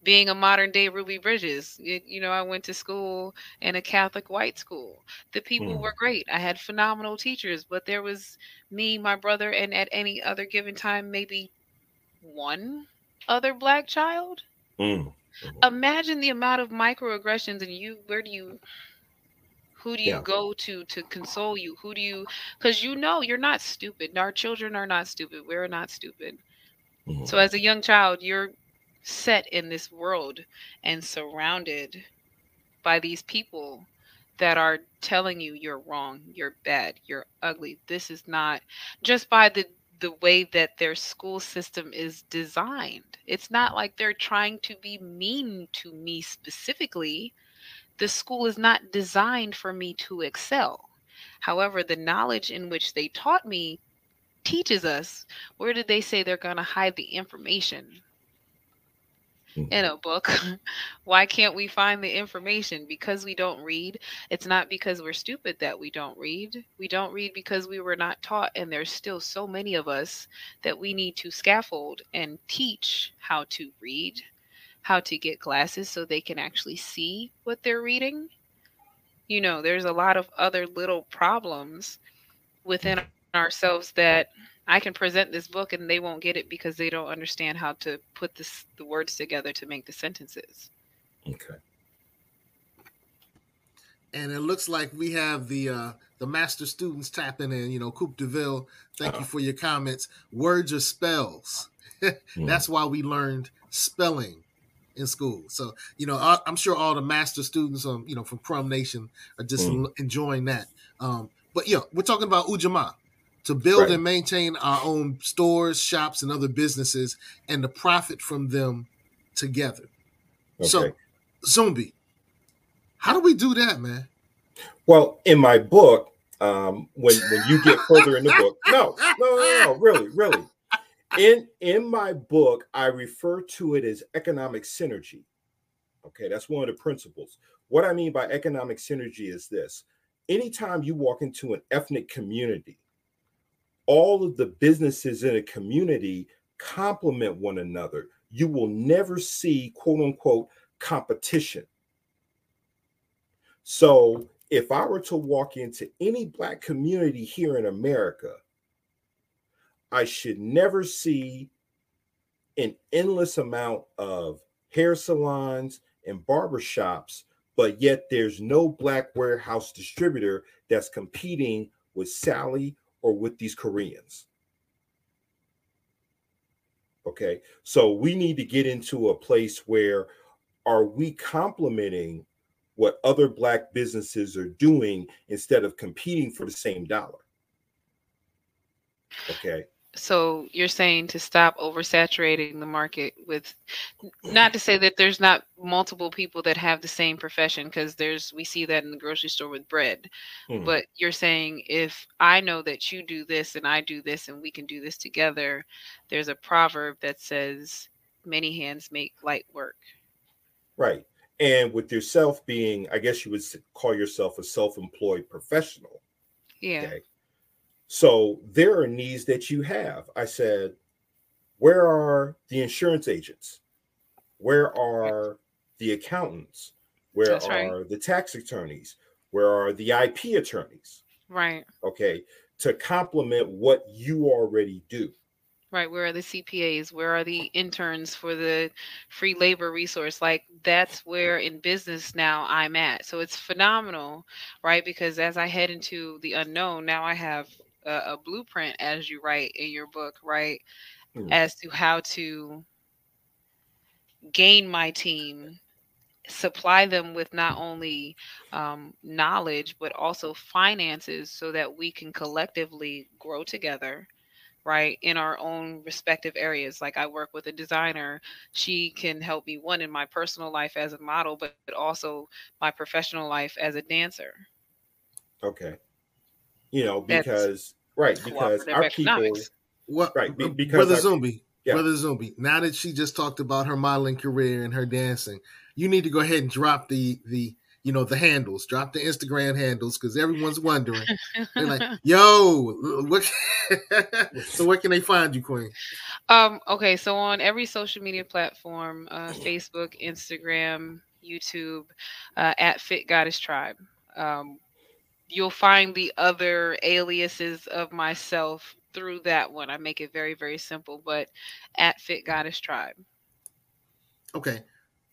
being a modern day Ruby Bridges. You, you, know, I went to school in a Catholic white school. The people mm. were great. I had phenomenal teachers, but there was me, my brother, and at any other given time, maybe one other black child. Mm. Imagine the amount of microaggressions and you where do you who do you yeah. go to to console you? Who do you because you know you're not stupid. Our children are not stupid. We're not stupid. Mm-hmm. So as a young child, you're set in this world and surrounded by these people that are telling you you're wrong, you're bad, you're ugly. This is not just by the the way that their school system is designed. It's not like they're trying to be mean to me specifically. The school is not designed for me to excel. However, the knowledge in which they taught me teaches us where did they say they're going to hide the information? In mm-hmm. a book. Why can't we find the information? Because we don't read. It's not because we're stupid that we don't read. We don't read because we were not taught, and there's still so many of us that we need to scaffold and teach how to read, how to get glasses so they can actually see what they're reading. You know, there's a lot of other little problems within ourselves that I can present this book and they won't get it because they don't understand how to put this the words together to make the sentences. Okay. And it looks like we have the uh the master students tapping in, you know, Coupe DeVille, thank uh-huh. you for your comments. Words are spells. mm. That's why we learned spelling in school. So, you know, I, am sure all the master students, um, you know, from Crumb Nation are just mm. enjoying that. Um, but yeah, we're talking about Ujamaa to build right. and maintain our own stores, shops, and other businesses, and to profit from them together. Okay. So, Zombie, how do we do that, man? Well, in my book, um, when when you get further in the book, no, no, no, no, really, really. In in my book, I refer to it as economic synergy. Okay, that's one of the principles. What I mean by economic synergy is this: anytime you walk into an ethnic community, all of the businesses in a community complement one another. You will never see quote unquote competition. So, if I were to walk into any Black community here in America, I should never see an endless amount of hair salons and barbershops, but yet there's no Black warehouse distributor that's competing with Sally or with these Koreans. Okay, so we need to get into a place where are we complementing what other black businesses are doing instead of competing for the same dollar? Okay. So you're saying to stop oversaturating the market with not to say that there's not multiple people that have the same profession because there's we see that in the grocery store with bread. Mm. but you're saying if i know that you do this and i do this and we can do this together there's a proverb that says many hands make light work. Right. And with yourself being i guess you would call yourself a self-employed professional. Yeah. Okay? So there are needs that you have. I said, where are the insurance agents? Where are the accountants? Where That's are right. the tax attorneys? Where are the IP attorneys? Right. Okay. To complement what you already do. Right. Where are the CPAs? Where are the interns for the free labor resource? Like that's where in business now I'm at. So it's phenomenal, right? Because as I head into the unknown, now I have a, a blueprint as you write in your book, right? Mm. As to how to gain my team supply them with not only um, knowledge but also finances so that we can collectively grow together right in our own respective areas like i work with a designer she can help me one in my personal life as a model but also my professional life as a dancer okay you know because right because our people what right because brother zombie yeah. brother zombie now that she just talked about her modeling career and her dancing you need to go ahead and drop the the you know the handles. Drop the instagram handles because everyone's wondering. They're like yo what so where can they find you queen? Um okay so on every social media platform uh facebook instagram youtube uh, at fit goddess tribe um you'll find the other aliases of myself through that one. I make it very, very simple, but at Fit Goddess Tribe. Okay.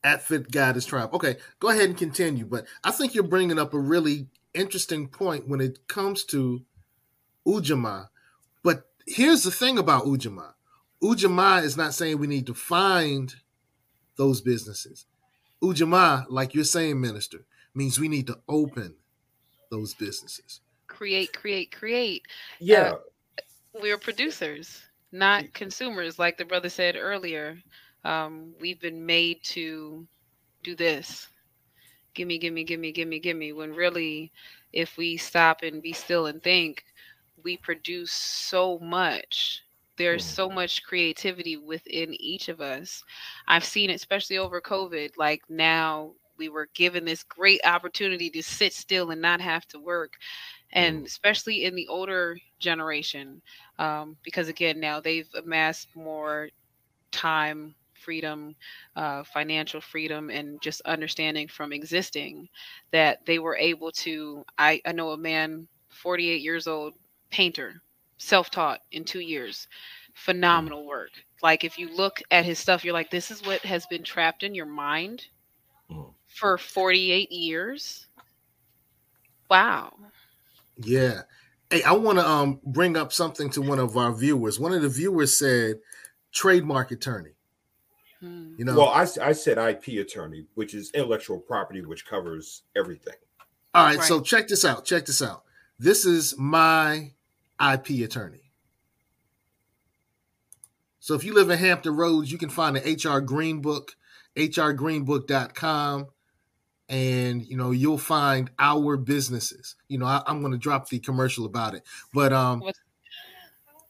At Fit Goddess Tribe. Okay. Go ahead and continue. But I think you're bringing up a really interesting point when it comes to Ujamaa. But here's the thing about Ujamaa Ujamaa is not saying we need to find those businesses. Ujamaa, like you're saying, Minister, means we need to open those businesses. Create, create, create. Yeah. Uh, we're producers, not consumers, like the brother said earlier. Um, we've been made to do this. Gimme, gimme, gimme, gimme, gimme. When really, if we stop and be still and think, we produce so much. There's so mm. much creativity within each of us. I've seen, it, especially over COVID, like now we were given this great opportunity to sit still and not have to work and mm. especially in the older generation um, because again now they've amassed more time freedom uh, financial freedom and just understanding from existing that they were able to I, I know a man 48 years old painter self-taught in two years mm. phenomenal work like if you look at his stuff you're like this is what has been trapped in your mind mm for 48 years. Wow. Yeah. Hey, I want to um bring up something to one of our viewers. One of the viewers said trademark attorney. Hmm. You know, well, I, I said IP attorney, which is intellectual property, which covers everything. All right, right. so check this out. Check this out. This is my IP attorney. So if you live in Hampton Roads, you can find the HR Green Book, hrgreenbook.com and you know you'll find our businesses. You know I, am going to drop the commercial about it but um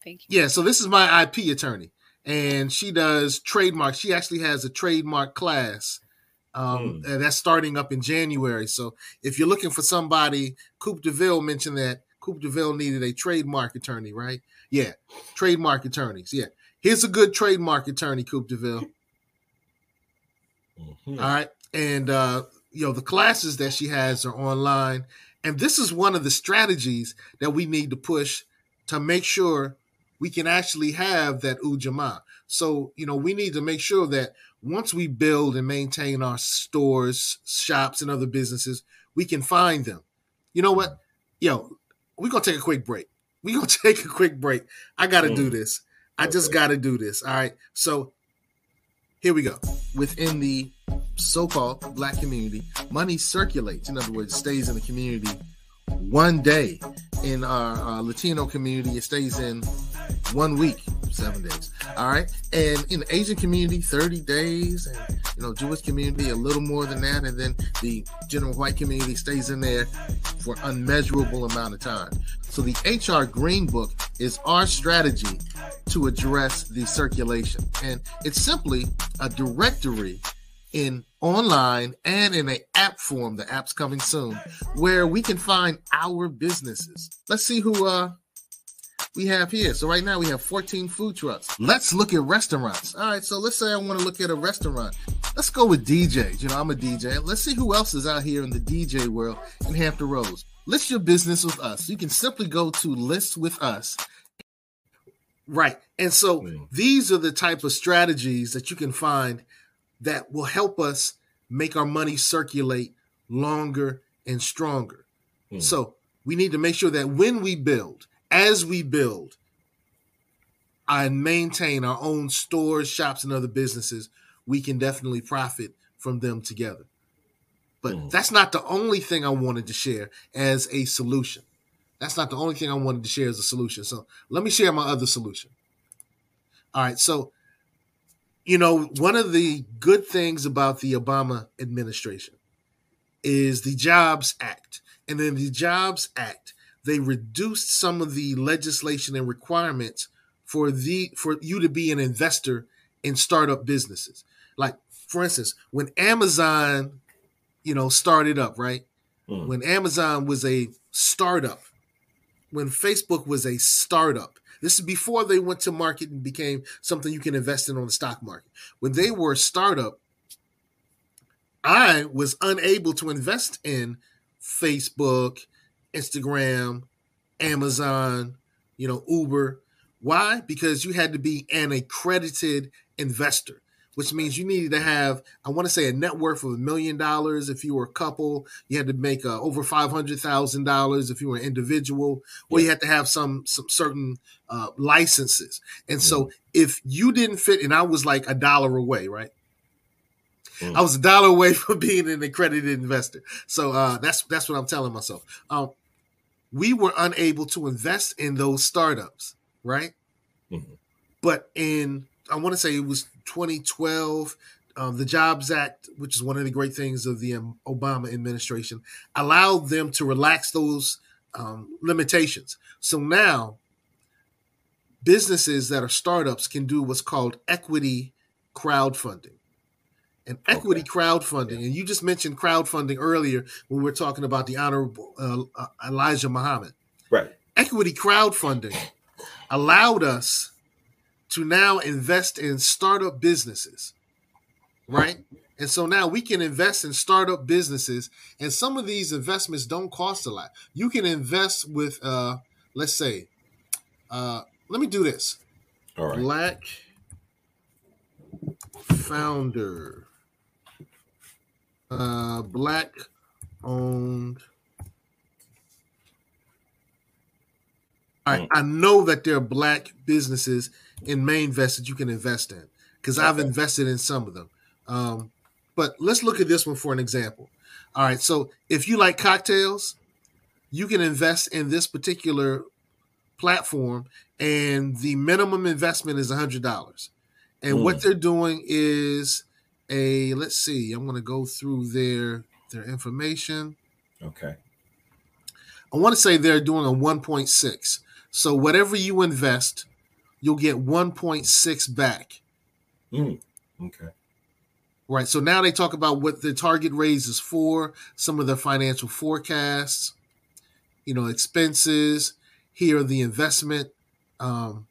thank you. yeah so this is my ip attorney and she does trademark she actually has a trademark class um mm. that's starting up in january so if you're looking for somebody coop deville mentioned that coop deville needed a trademark attorney right? Yeah trademark attorneys yeah. Here's a good trademark attorney coop deville mm-hmm. All right and uh you know the classes that she has are online and this is one of the strategies that we need to push to make sure we can actually have that ujamaa so you know we need to make sure that once we build and maintain our stores shops and other businesses we can find them. You know what? Yo we're gonna take a quick break. We're gonna take a quick break. I gotta mm. do this. I just gotta do this all right? So here we go within the so-called black community, money circulates. In other words, stays in the community one day. In our uh, Latino community, it stays in one week, seven days. All right. And in the Asian community, 30 days. And, you know, Jewish community, a little more than that. And then the general white community stays in there for unmeasurable amount of time. So the HR Green Book is our strategy to address the circulation. And it's simply a directory in online and in an app form. The app's coming soon, where we can find our businesses. Let's see who uh we have here. So right now we have 14 food trucks. Let's look at restaurants. All right, so let's say I want to look at a restaurant. Let's go with DJs. You know, I'm a DJ. Let's see who else is out here in the DJ world in Hampton Roads. List your business with us. You can simply go to list with us. Right. And so mm. these are the type of strategies that you can find that will help us make our money circulate longer and stronger. Mm. So we need to make sure that when we build, as we build and maintain our own stores, shops, and other businesses, we can definitely profit from them together. But mm. that's not the only thing I wanted to share as a solution. That's not the only thing I wanted to share as a solution. So let me share my other solution. All right. So, you know, one of the good things about the Obama administration is the Jobs Act. And then the Jobs Act they reduced some of the legislation and requirements for the for you to be an investor in startup businesses. Like for instance, when Amazon, you know, started up, right? Mm. When Amazon was a startup, when Facebook was a startup, this is before they went to market and became something you can invest in on the stock market. When they were a startup, I was unable to invest in Facebook Instagram, Amazon, you know, Uber. Why? Because you had to be an accredited investor, which means you needed to have, I want to say, a net worth of a million dollars if you were a couple. You had to make uh, over five hundred thousand dollars if you were an individual, or you had to have some some certain uh, licenses. And so, if you didn't fit, and I was like a dollar away, right? Mm. I was a dollar away from being an accredited investor. So uh, that's that's what I'm telling myself. Um, we were unable to invest in those startups, right? Mm-hmm. But in, I want to say it was 2012, um, the Jobs Act, which is one of the great things of the um, Obama administration, allowed them to relax those um, limitations. So now, businesses that are startups can do what's called equity crowdfunding and equity okay. crowdfunding. And you just mentioned crowdfunding earlier when we were talking about the Honorable uh, uh, Elijah Muhammad. Right. Equity crowdfunding allowed us to now invest in startup businesses, right? And so now we can invest in startup businesses, and some of these investments don't cost a lot. You can invest with, uh, let's say, uh, let me do this. All right. Black founder uh, black owned. I, mm. I know that there are black businesses in Mainvest that you can invest in because. I've invested in some of them. Um, but let's look at this one for an example. All right, so if you like cocktails, you can invest in this particular platform, and the minimum investment is a hundred dollars. And mm. what they're doing is a let's see, I'm going to go through their their information. Okay. I want to say they're doing a 1.6. So whatever you invest, you'll get 1.6 back. Mm, okay. Right. So now they talk about what the target raise is for, some of their financial forecasts, you know, expenses. Here are the investment um,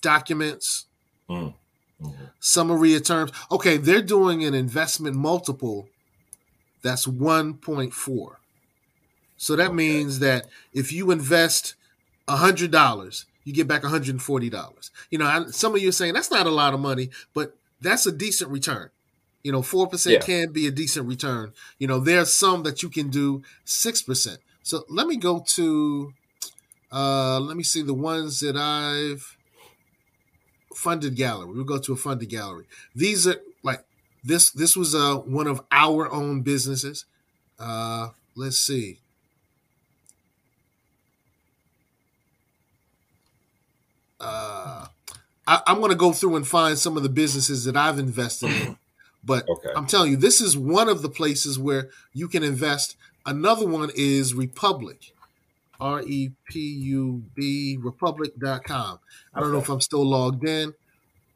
documents. Mm. Mm-hmm. Summary of terms. Okay, they're doing an investment multiple that's 1.4. So that okay. means that if you invest $100, you get back $140. You know, I, some of you are saying that's not a lot of money, but that's a decent return. You know, 4% yeah. can be a decent return. You know, there's some that you can do 6%. So let me go to, uh, let me see the ones that I've, funded gallery. We'll go to a funded gallery. These are like this. This was uh, one of our own businesses. Uh, let's see. Uh, I, am going to go through and find some of the businesses that I've invested in. But okay. I'm telling you, this is one of the places where you can invest. Another one is Republic, R E P U B, republic.com. I don't okay. know if I'm still logged in,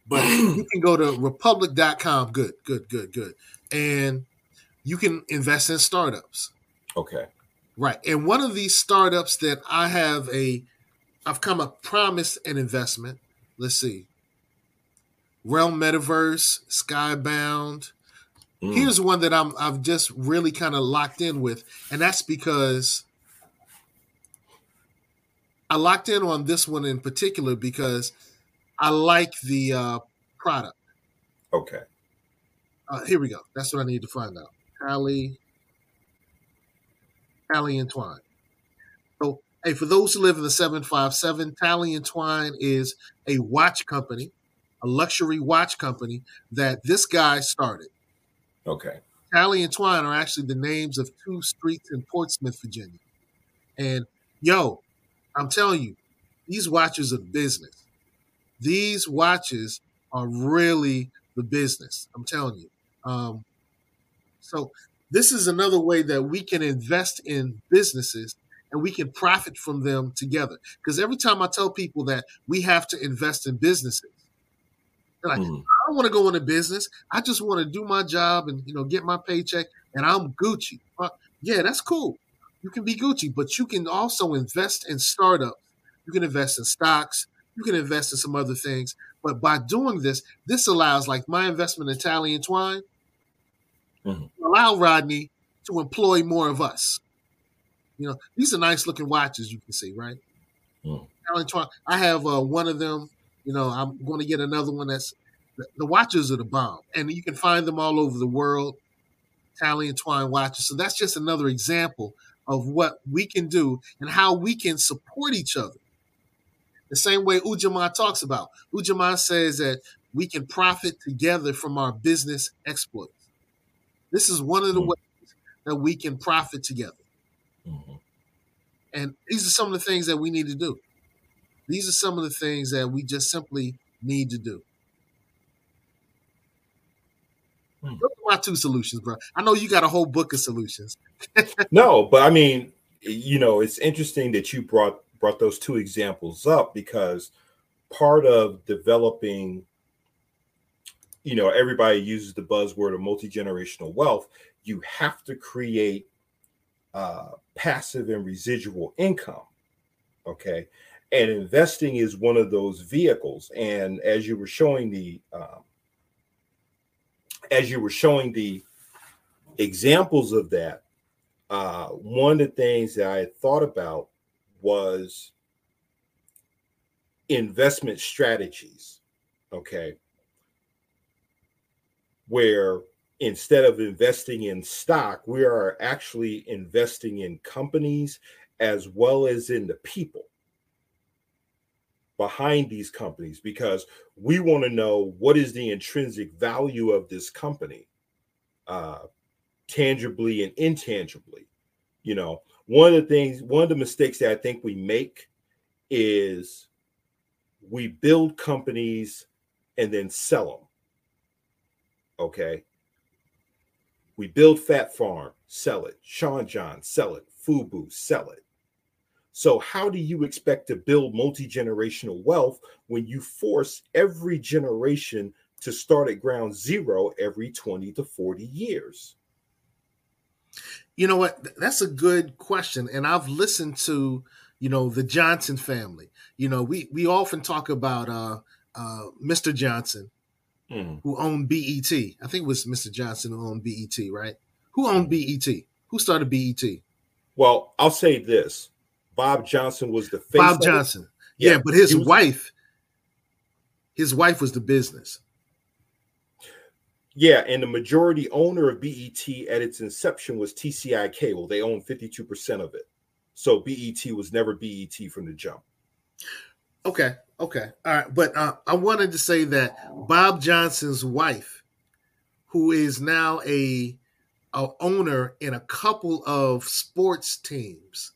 but you can go to republic.com. Good, good, good, good. And you can invest in startups. Okay. Right. And one of these startups that I have a, I've come a promised an investment. Let's see. Realm Metaverse, Skybound. Mm. Here's one that I'm I've just really kind of locked in with, and that's because I locked in on this one in particular because I like the uh, product. Okay. Uh, here we go. That's what I need to find out. Tally, Tally and Twine. Hey, for those who live in the 757, Talley and Twine is a watch company a luxury watch company that this guy started. Okay. Talley and Twine are actually the names of two streets in Portsmouth, Virginia. And yo, I'm telling you, these watches are business. These watches are really the business. I'm telling you. Um, so this is another way that we can invest in businesses and we can profit from them together. Because every time I tell people that we have to invest in businesses, like, mm. I don't want to go into business. I just want to do my job and you know get my paycheck, and I'm Gucci. Yeah, that's cool. You can be Gucci, but you can also invest in startups. You can invest in stocks. You can invest in some other things. But by doing this, this allows, like my investment in Talley and Twine, mm-hmm. allow Rodney to employ more of us. You know, these are nice looking watches. You can see, right? Mm. I have uh, one of them you know, I'm going to get another one that's the watches are the bomb, and you can find them all over the world. Talley and Twine watches. So that's just another example of what we can do and how we can support each other. The same way Ujamaa talks about. Ujamaa says that we can profit together from our business exploits. This is one of the mm-hmm. ways that we can profit together. Mm-hmm. And these are some of the things that we need to do. These are some of the things that we just simply need to do. Hmm. Those are my two solutions, bro. I know you got a whole book of solutions. no, but I mean, you know, it's interesting that you brought brought those two examples up because part of developing you know everybody uses the buzzword of multi-generational wealth you have to create uh, passive and residual income okay? And investing is one of those vehicles. And as you were showing the um, as you were showing the examples of that uh, one of the things that i had thought about was investment strategies okay? Where instead of investing in stock we are actually investing in companies as well as in the people behind these companies because we want to know what is the intrinsic value of this company uh tangibly and intangibly. You know one of the things one of the mistakes that i think we make is we build companies and then sell them okay we build Phat Farm sell it sean john sell it fubu sell it so, how do you expect to build multi generational wealth when you force every generation to start at ground zero every 20 to 40 years? You know what? That's a good question. And I've listened to, you know, the Johnson family. You know, we, we often talk about uh, uh, Mr. Johnson, mm. who owned BET. I think it was Mr. Johnson who owned BET, right? Who owned BET? Who started BET? Well, I'll say this Bob Johnson was the face. Bob Johnson. Yeah, yeah, but his was, wife, his wife was the business. Yeah, and the majority owner of BET at its inception was TCI Cable. They owned 52% of it. So BET was never BET from the jump. Okay, okay. All right. But uh, I wanted to say that Bob Johnson's wife, who is now a, a owner in a couple of sports teams,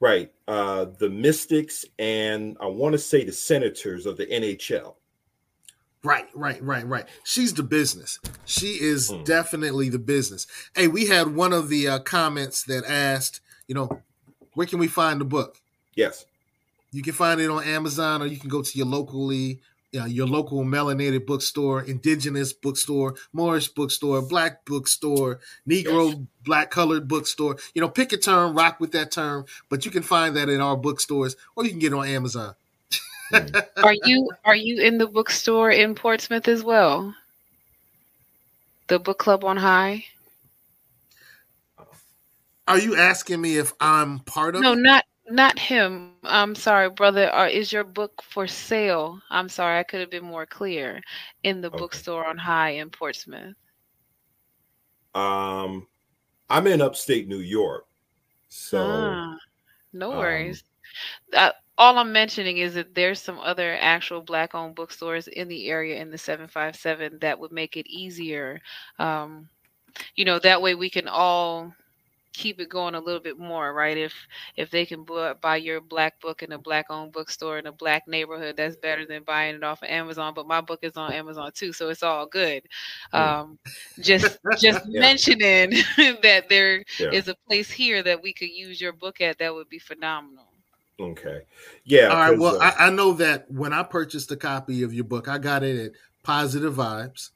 Right. Uh, the Mystics and I want to say the Senators of the NHL. Right, right, right, right. She's the business. She is mm. definitely the business. Hey, we had one of the uh, comments that asked, you know, where can we find the book? Yes. You can find it on Amazon or you can go to your locally uh, your local melanated bookstore, indigenous bookstore, Moorish bookstore, black bookstore, Negro yes. black colored bookstore. You know, pick a term, rock with that term, but you can find that in our bookstores or you can get it on Amazon. are you are you in the bookstore in Portsmouth as well? The book club on high? Are you asking me if I'm part of No, not not him. I'm sorry, brother. Uh, is your book for sale? I'm sorry, I could have been more clear. In the okay. bookstore on High in Portsmouth. Um, I'm in upstate New York, so ah, no um, worries. Um, uh, all I'm mentioning is that there's some other actual black-owned bookstores in the area in the 757 that would make it easier. Um, you know, that way we can all keep it going a little bit more, right? If if they can buy your black book in a black owned bookstore in a black neighborhood, that's better than buying it off of Amazon. But my book is on Amazon too, so it's all good. Um, just just yeah. mentioning that there yeah. is a place here that we could use your book at that would be phenomenal. Okay. Yeah. All right. Well, uh, I, I, know that when I purchased a copy of your book, I got it at Positive Vibes.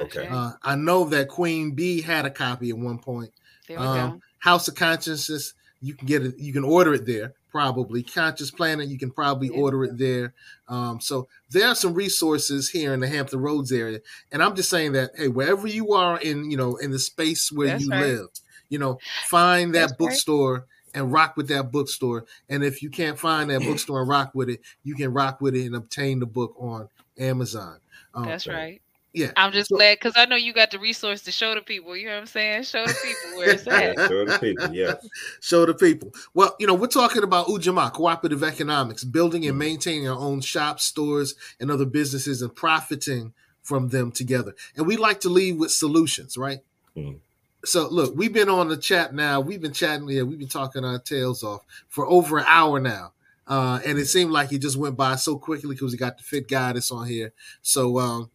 Okay. Uh, I know that Queen B had a copy at one point. There we um, go. House of Consciousness, you can get it, you can order it there probably. Conscious Planet, you can probably yeah. order it there. Um, so there are some resources here in the Hampton Roads area, and I'm just saying that hey, wherever you are in you know in the space where That's you right. live, you know, find that That's bookstore. Right and rock with that bookstore. And if you can't find that bookstore and rock with it, you can rock with it and obtain the book on Amazon. Um, That's right. Yeah. I'm just so, glad because I know you got the resource to show the people. You know what I'm saying? Show the people where it's at. show the people, yeah. show the people. Well, you know, we're talking about Ujamaa, cooperative economics, building and mm-hmm. maintaining our own shops, stores, and other businesses and profiting from them together. And we like to leave with solutions, right? Mm. So look, we've been on the chat now. We've been chatting here. We've been talking our tails off for over an hour now. Uh, and it seemed like it just went by so quickly because we got the fit guy that's on here. So um,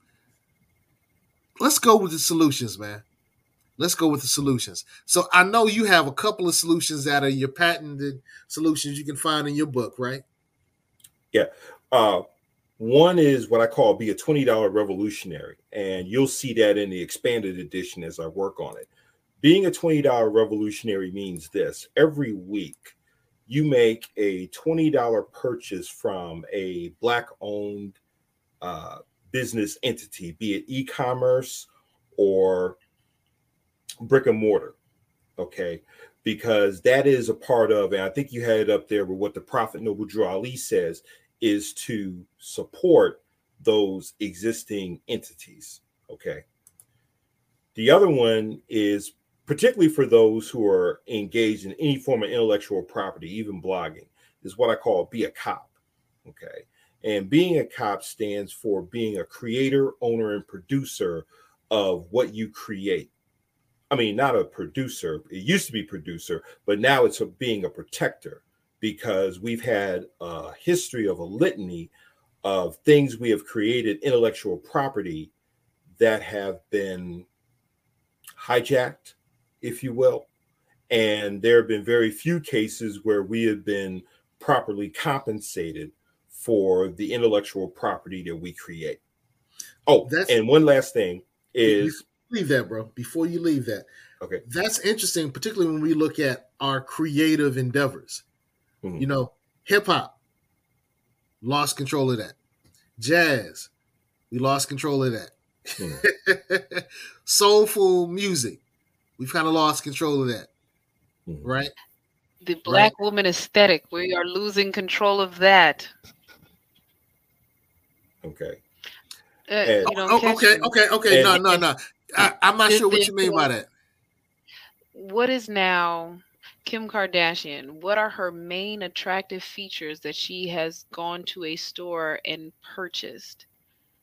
let's go with the solutions, man. Let's go with the solutions. So I know you have a couple of solutions that are your patented solutions you can find in your book, right? Yeah. Uh, one is what I call be a $20 revolutionary. And you'll see that in the expanded edition as I work on it. Being a $20 revolutionary means this every week you make a $20 purchase from a black owned uh, business entity, be it e commerce or brick and mortar. Okay. Because that is a part of, and I think you had it up there with what the Prophet Noble Drew Ali says is to support those existing entities. Okay. The other one is particularly for those who are engaged in any form of intellectual property, even blogging, is what I call be a cop. Okay. And being a cop stands for being a creator, owner, and producer of what you create. I mean, not a producer. It used to be producer, but now it's a, being a protector because we've had a history of a litany of things we have created, intellectual property that have been hijacked, if you will. And there have been very few cases where we have been properly compensated for the intellectual property that we create. Oh, that's and one last thing is leave that, bro. Before you leave that, okay, that's interesting, particularly when we look at our creative endeavors. Mm-hmm. You know, hip hop lost control of that. Jazz, we lost control of that. Mm-hmm. Soulful music, we've kind of lost control of that. Mm-hmm. Right? The black right? woman aesthetic, we are losing control of that. Okay. Uh, and, oh, okay, okay, okay, No, no, no. I, am not sure what you mean by that. What is now Kim Kardashian? What are her main attractive features that she has gone to a store and purchased?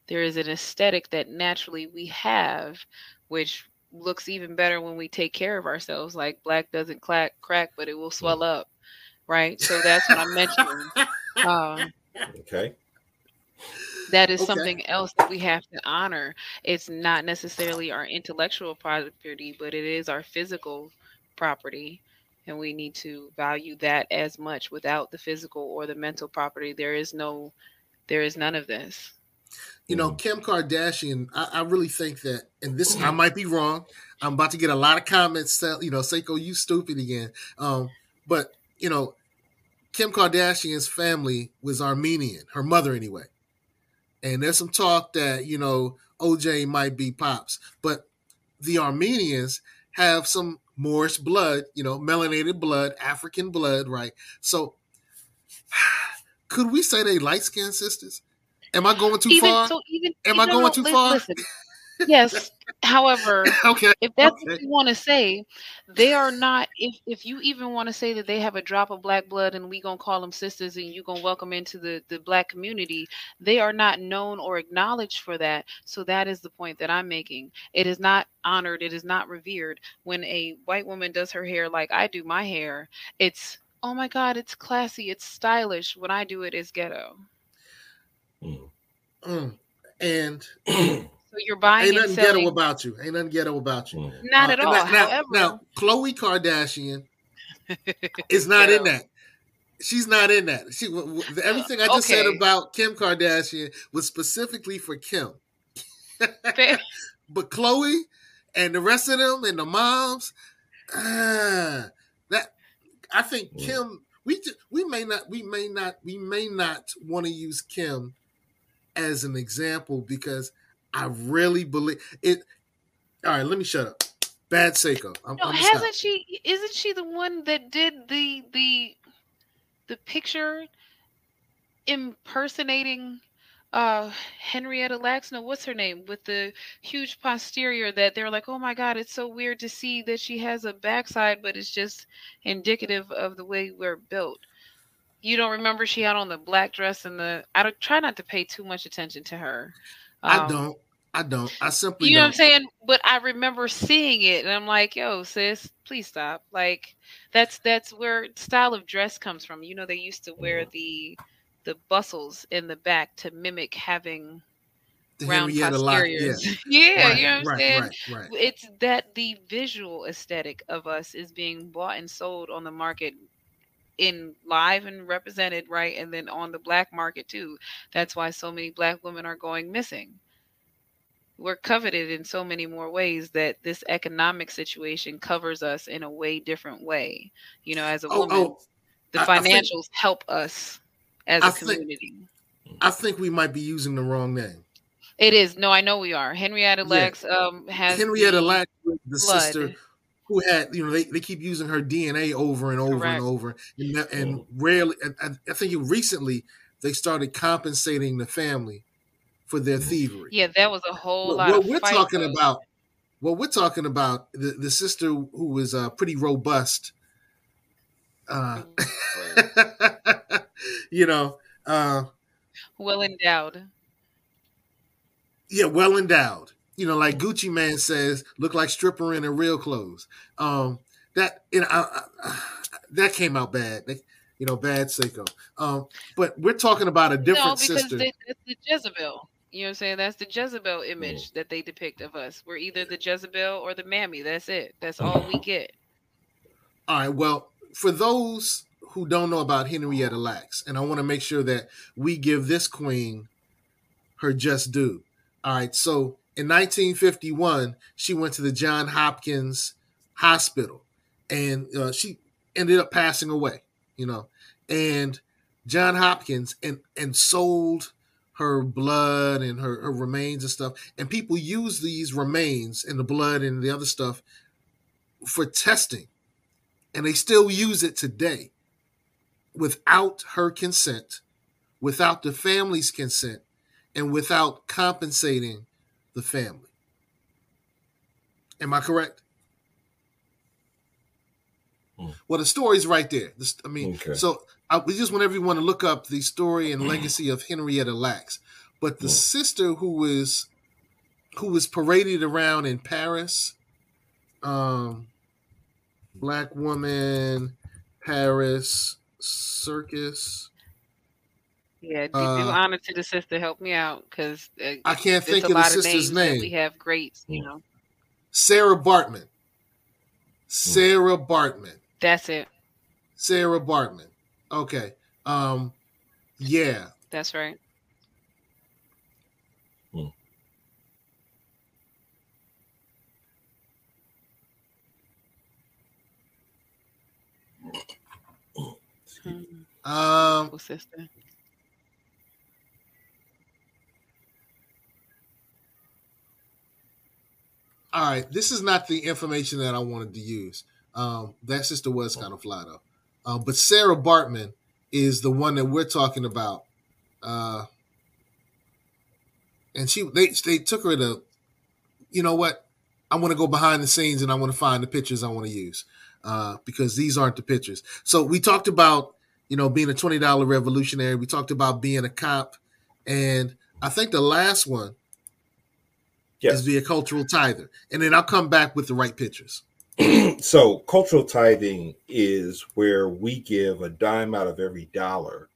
There is an aesthetic that naturally we have, which looks even better when we take care of ourselves. Like black doesn't crack, crack, but it will swell up. right? So that's what I'm mentioning. Uh, okay. That is okay. something else that we have to honor. It's not necessarily our intellectual property, but it is our physical property. And we need to value that as much. Without the physical or the mental property, there is no, there is none of this. You know, Kim Kardashian, I, I really think that, and this I might be wrong. I'm about to get a lot of comments. You know, Seiko, you stupid again. Um, but you know, Kim Kardashian's family was Armenian, her mother anyway. And there's some talk that, you know, OJ might be pops, but the Armenians have some Moorish blood, you know, melanated blood, African blood, right? So could we say they light skinned sisters? Am I going too even, far? So even, Am I going too far? Listen, yes. However, okay, if that's okay. what you want to say, they are not. If if you even want to say that they have a drop of black blood and we gonna call them sisters and you gonna welcome into the the black community, they are not known or acknowledged for that. So that is the point that I'm making. It is not honored. It is not revered. When a white woman does her hair like I do my hair, it's oh my god, it's classy, it's stylish. When I do it, it's ghetto. Mm. Mm. And So you're buying ain't nothing selling... ghetto about you. Ain't nothing ghetto about you. Not uh, at all. Now, However, now, Khloe Kardashian is not in that. She's not in that. She everything I just okay. said about Kim Kardashian was specifically for Kim. but Khloe and the rest of them and the moms, uh, that I think Kim. We we may not we may not we may not want to use Kim as an example because I really believe it. All right, let me shut up. Bad Seiko. I'm, no, I'm hasn't stop. she? Isn't she the one that did the the the picture impersonating uh Henrietta Lacks? No, what's her name? With the huge posterior that they're like, oh my god, it's so weird to see that she has a backside, but it's just indicative of the way we're built. You don't remember she had on the black dress and the. I don't try not to pay too much attention to her. Um, I don't. I don't. I simply You know don't. what I'm saying? But I remember seeing it and I'm like, yo, sis, please stop. Like that's that's where style of dress comes from. You know, they used to wear the the bustles in the back to mimic having the round posteriors. yeah, yeah right, you know what I'm right, saying? Right, it's that the visual aesthetic of us is being bought and sold on the market in live and represented, right? And then on the black market too. That's why so many black women are going missing we're coveted in so many more ways that this economic situation covers us in a way different way. You know, as a oh, woman, oh, the I, financials I think, help us as a community. Think, I think we might be using the wrong name. It is. No, I know we are. Henrietta Lacks yeah. um, has Henrietta Lacks, the blood. sister who had, you know, they, they keep using her DNA over and over Correct. and over. And, and rarely, I, I think recently they started compensating the family for their thievery. Yeah, that was a whole lot. What we're talking though. about, what we're talking about, the, the sister who was uh, pretty robust. Uh, mm, you know, uh, well endowed. Yeah, well endowed. You know, like Gucci Mane says, look like stripper in her real clothes. Um, that you know, I, I, that came out bad. They, you know, bad Seiko. Um, but we're talking about a different no, because sister. it's the Jezebel. You know what I'm saying? That's the Jezebel image that they depict of us. We're either the Jezebel or the Mammy. That's it. That's all we get. All right. Well, for those who don't know about Henrietta Lacks, and I want to make sure that we give this queen her just due. All right. So in 1951, she went to the John Hopkins Hospital, and uh, she ended up passing away. You know, and John Hopkins and and sold her blood and her, her remains and stuff. And people use these remains and the blood and the other stuff for testing. And they still use it today without her consent, without the family's consent, and without compensating the family. Am I correct? Hmm. Well, the story's right there. This, I mean, okay. so I, we just want everyone to look up the story and legacy of Henrietta Lacks. But the sister who was who was paraded around in Paris, um, black woman, Paris, Circus. Yeah, do, uh, do honor to the sister. Help me out because uh, I can't think of the sister's name. We have greats, you know. Sarah Bartman. Sarah Bartman. That's it. Sarah Bartman. Okay. Um, yeah. That's right. Hmm. Um, sister. All right, this is not the information that I wanted to use. Um, that sister was kind of fly though. Uh, but Sarah Bartman is the one that we're talking about. Uh, and she they they took her to, you know what? I want to go behind the scenes and I want to find the pictures I want to use uh, because these aren't the pictures. So we talked about you know being a twenty dollar revolutionary. We talked about being a cop, and I think the last one yes. is be a cultural tither, and then I'll come back with the right pictures. so, cultural tithing is where we give a dime out of every dollar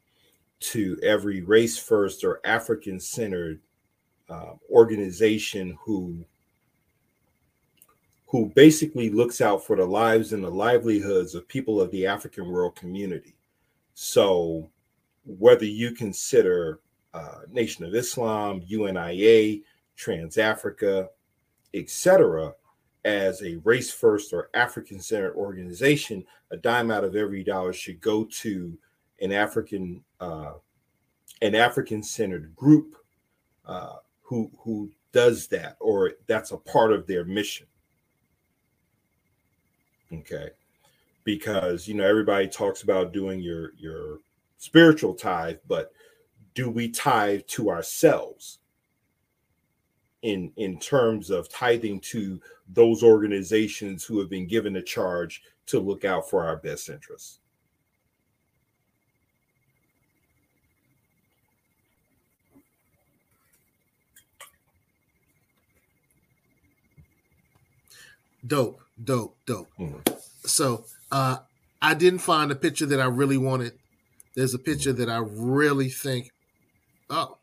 to every race first or African centered uh, organization who who basically looks out for the lives and the livelihoods of people of the African world community. So, whether you consider uh, Nation of Islam, UNIA, Trans Africa, etc., as a race first or African centered organization, a dime out of every dollar should go to an African uh, an African centered group uh, who who does that or that's a part of their mission. Okay, because you know everybody talks about doing your your spiritual tithe, but do we tithe to ourselves? In in terms of tithing to those organizations who have been given the charge to look out for our best interests. Dope, dope, dope. Mm-hmm. So uh I didn't find a picture that I really wanted. There's a picture that I really think, oh,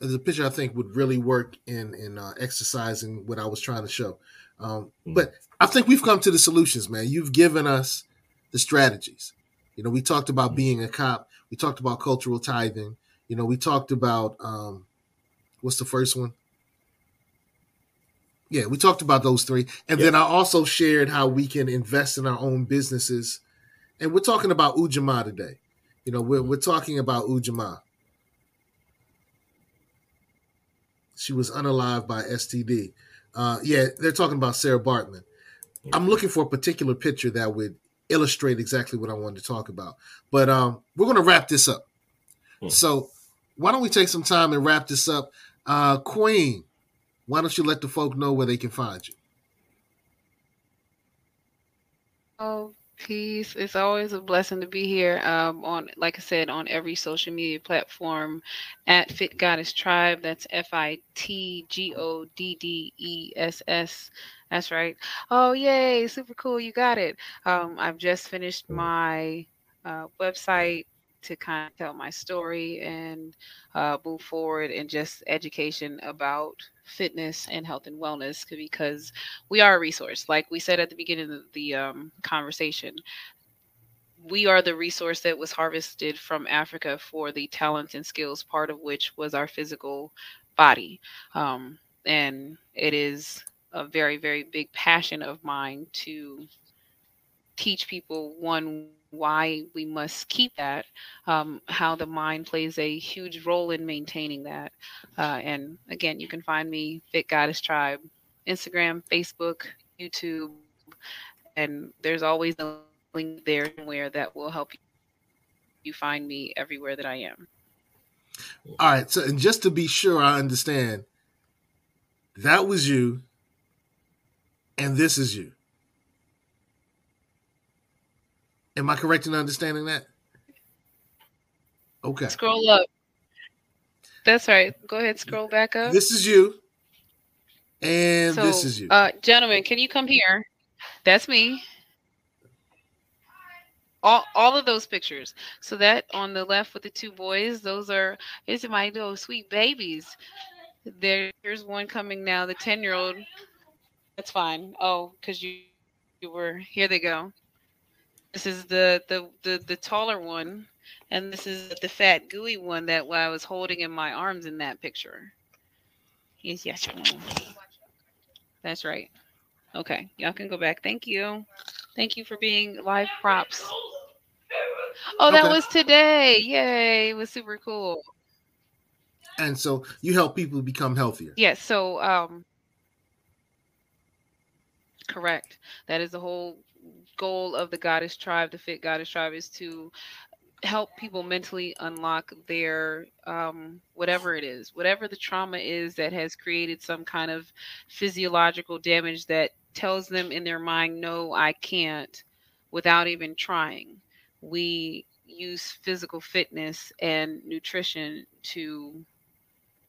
is a picture I think would really work in in uh, exercising what I was trying to show. Um, mm. But I think we've come to the solutions, man. You've given us the strategies. You know, we talked about mm. being a cop. We talked about cultural tithing. You know, we talked about um, what's the first one? Yeah, we talked about those three, and yeah. then I also shared how we can invest in our own businesses. And we're talking about Ujamaa today. You know, we're we're talking about Ujamaa. She was unalive by STD. Uh, yeah, they're talking about Sarah Baartman. I'm looking for a particular picture that would illustrate exactly what I wanted to talk about. But um, we're going to wrap this up. Hmm. So why don't we take some time and wrap this up? Uh, Queen, why don't you let the folk know where they can find you? Oh, Peace. It's always a blessing to be here. Um, on, like I said, on every social media platform at Fit Goddess Tribe. That's F I T G O D D E S S. That's right. Oh, yay! Super cool. You got it. Um, I've just finished my uh, website to kind of tell my story and uh, move forward in just education about fitness and health and wellness because we are a resource. Like we said at the beginning of the um, conversation, we are the resource that was harvested from Africa for the talents and skills, part of which was our physical body. Um, and it is a very, very big passion of mine to teach people one why we must keep that, um, how the mind plays a huge role in maintaining that. Uh, and again, you can find me Fit Goddess Tribe, Instagram, Facebook, YouTube, and there's always a link there somewhere that will help you find me everywhere that I am. All right. So, and just to be sure I understand, that was you, and this is you. Am I correct in understanding that? Okay. Scroll up. That's right. Go ahead, scroll back up. This is you. And so, this is you. Uh, gentlemen, can you come here? That's me. all all of those pictures. So that on the left with the two boys, those are is my little sweet babies. There's one coming now, the 10 year old. That's fine. Oh, because you you were here they go. This is the the the the taller one, and this is the fat gooey one that I was holding in my arms in that picture. Yes, yes. That's right. Okay, y'all can go back. Thank you. Thank you for being live props. Oh, that okay. was today. Yay. It was super cool. And so you help people become healthier. Yes. So, um, correct. That is the whole goal of the Goddess Tribe, the Fit Goddess Tribe, is to help people mentally unlock their um, whatever it is, whatever the trauma is that has created some kind of physiological damage that tells them in their mind, no, I can't, without even trying. We use physical fitness and nutrition to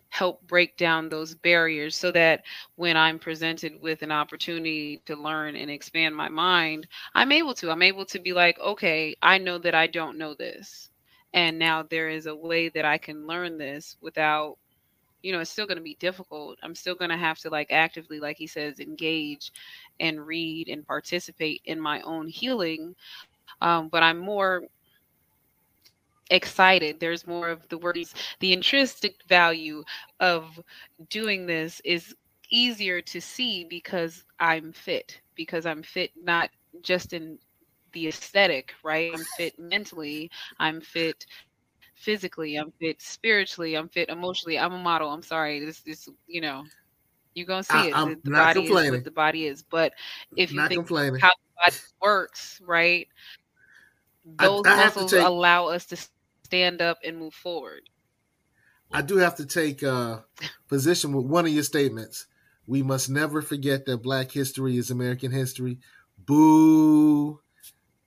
help break down those barriers so that when I'm presented with an opportunity to learn and expand my mind, I'm able to. I'm able to be like, okay, I know that I don't know this. And now there is a way that I can learn this without, you know, it's still going to be difficult. I'm still going to have to, like, actively, like he says, engage and read and participate in my own healing. Um, but I'm more excited. There's more of the words. The intrinsic value of doing this is easier to see because I'm fit, because I'm fit not just in the aesthetic, right? I'm fit mentally, I'm fit physically, I'm fit spiritually, I'm fit emotionally. I'm a model. I'm sorry. This this you know, you're gonna see I, it. I'm the, body is what the body is. But if you not think how the body works, right? Those I, I muscles allow us to stand up and move forward. I do have to take a position with one of your statements. We must never forget that Black history is American history. Boo.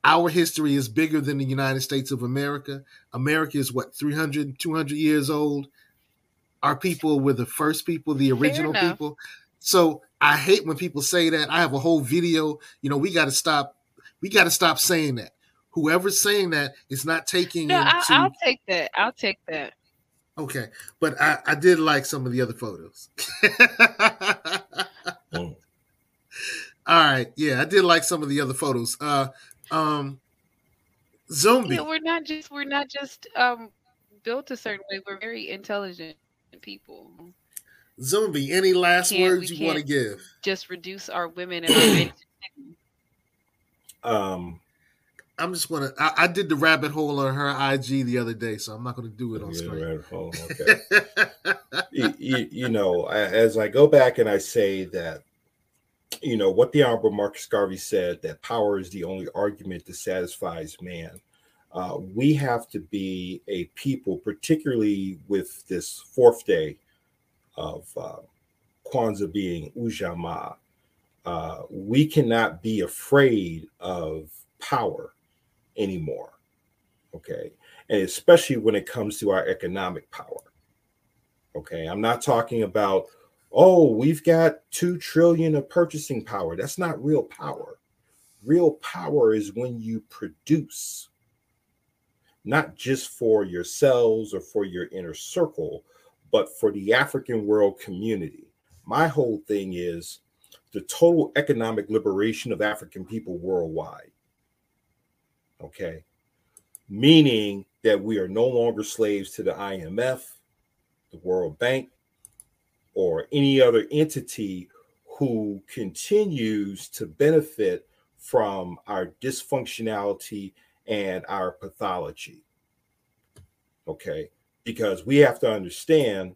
Our history is bigger than the United States of America. America is what, 300, 200 years old? Our people were the first people, the original people. So I hate when people say that. I have a whole video. You know, we got to stop. We got to stop saying that whoever's saying that is not taking no, into... I, will take that. I'll take that. Okay, but I, I did like some of the other photos. mm. All right, yeah, I did like some of the other photos. Uh, um, Zumbi. Yeah, we're not just we're not just um built a certain way. We're very intelligent people. Zumbi, any last words you want to give? Just reduce our women and our men. um I'm just gonna. I, I, did the rabbit hole on her IG the other day, so I'm not gonna do it on yeah, screen. Rabbit hole. Okay. you, you, you, know, as I go back and I say that, you know, what the Honorable Marcus Garvey said that power is the only argument that satisfies man. Uh, we have to be a people, particularly with this fourth day of uh, Kwanzaa being Ujamaa. Uh, we cannot be afraid of power anymore. Okay. And especially when it comes to our economic power. Okay. I'm not talking about, oh, we've got 2 trillion of purchasing power. That's not real power. Real power is when you produce, not just for yourselves or for your inner circle, but for the African world community. My whole thing is the total economic liberation of African people worldwide okay? Meaning that we are no longer slaves to the IMF, the World Bank, or any other entity who continues to benefit from our dysfunctionality and our pathology. Okay? Because we have to understand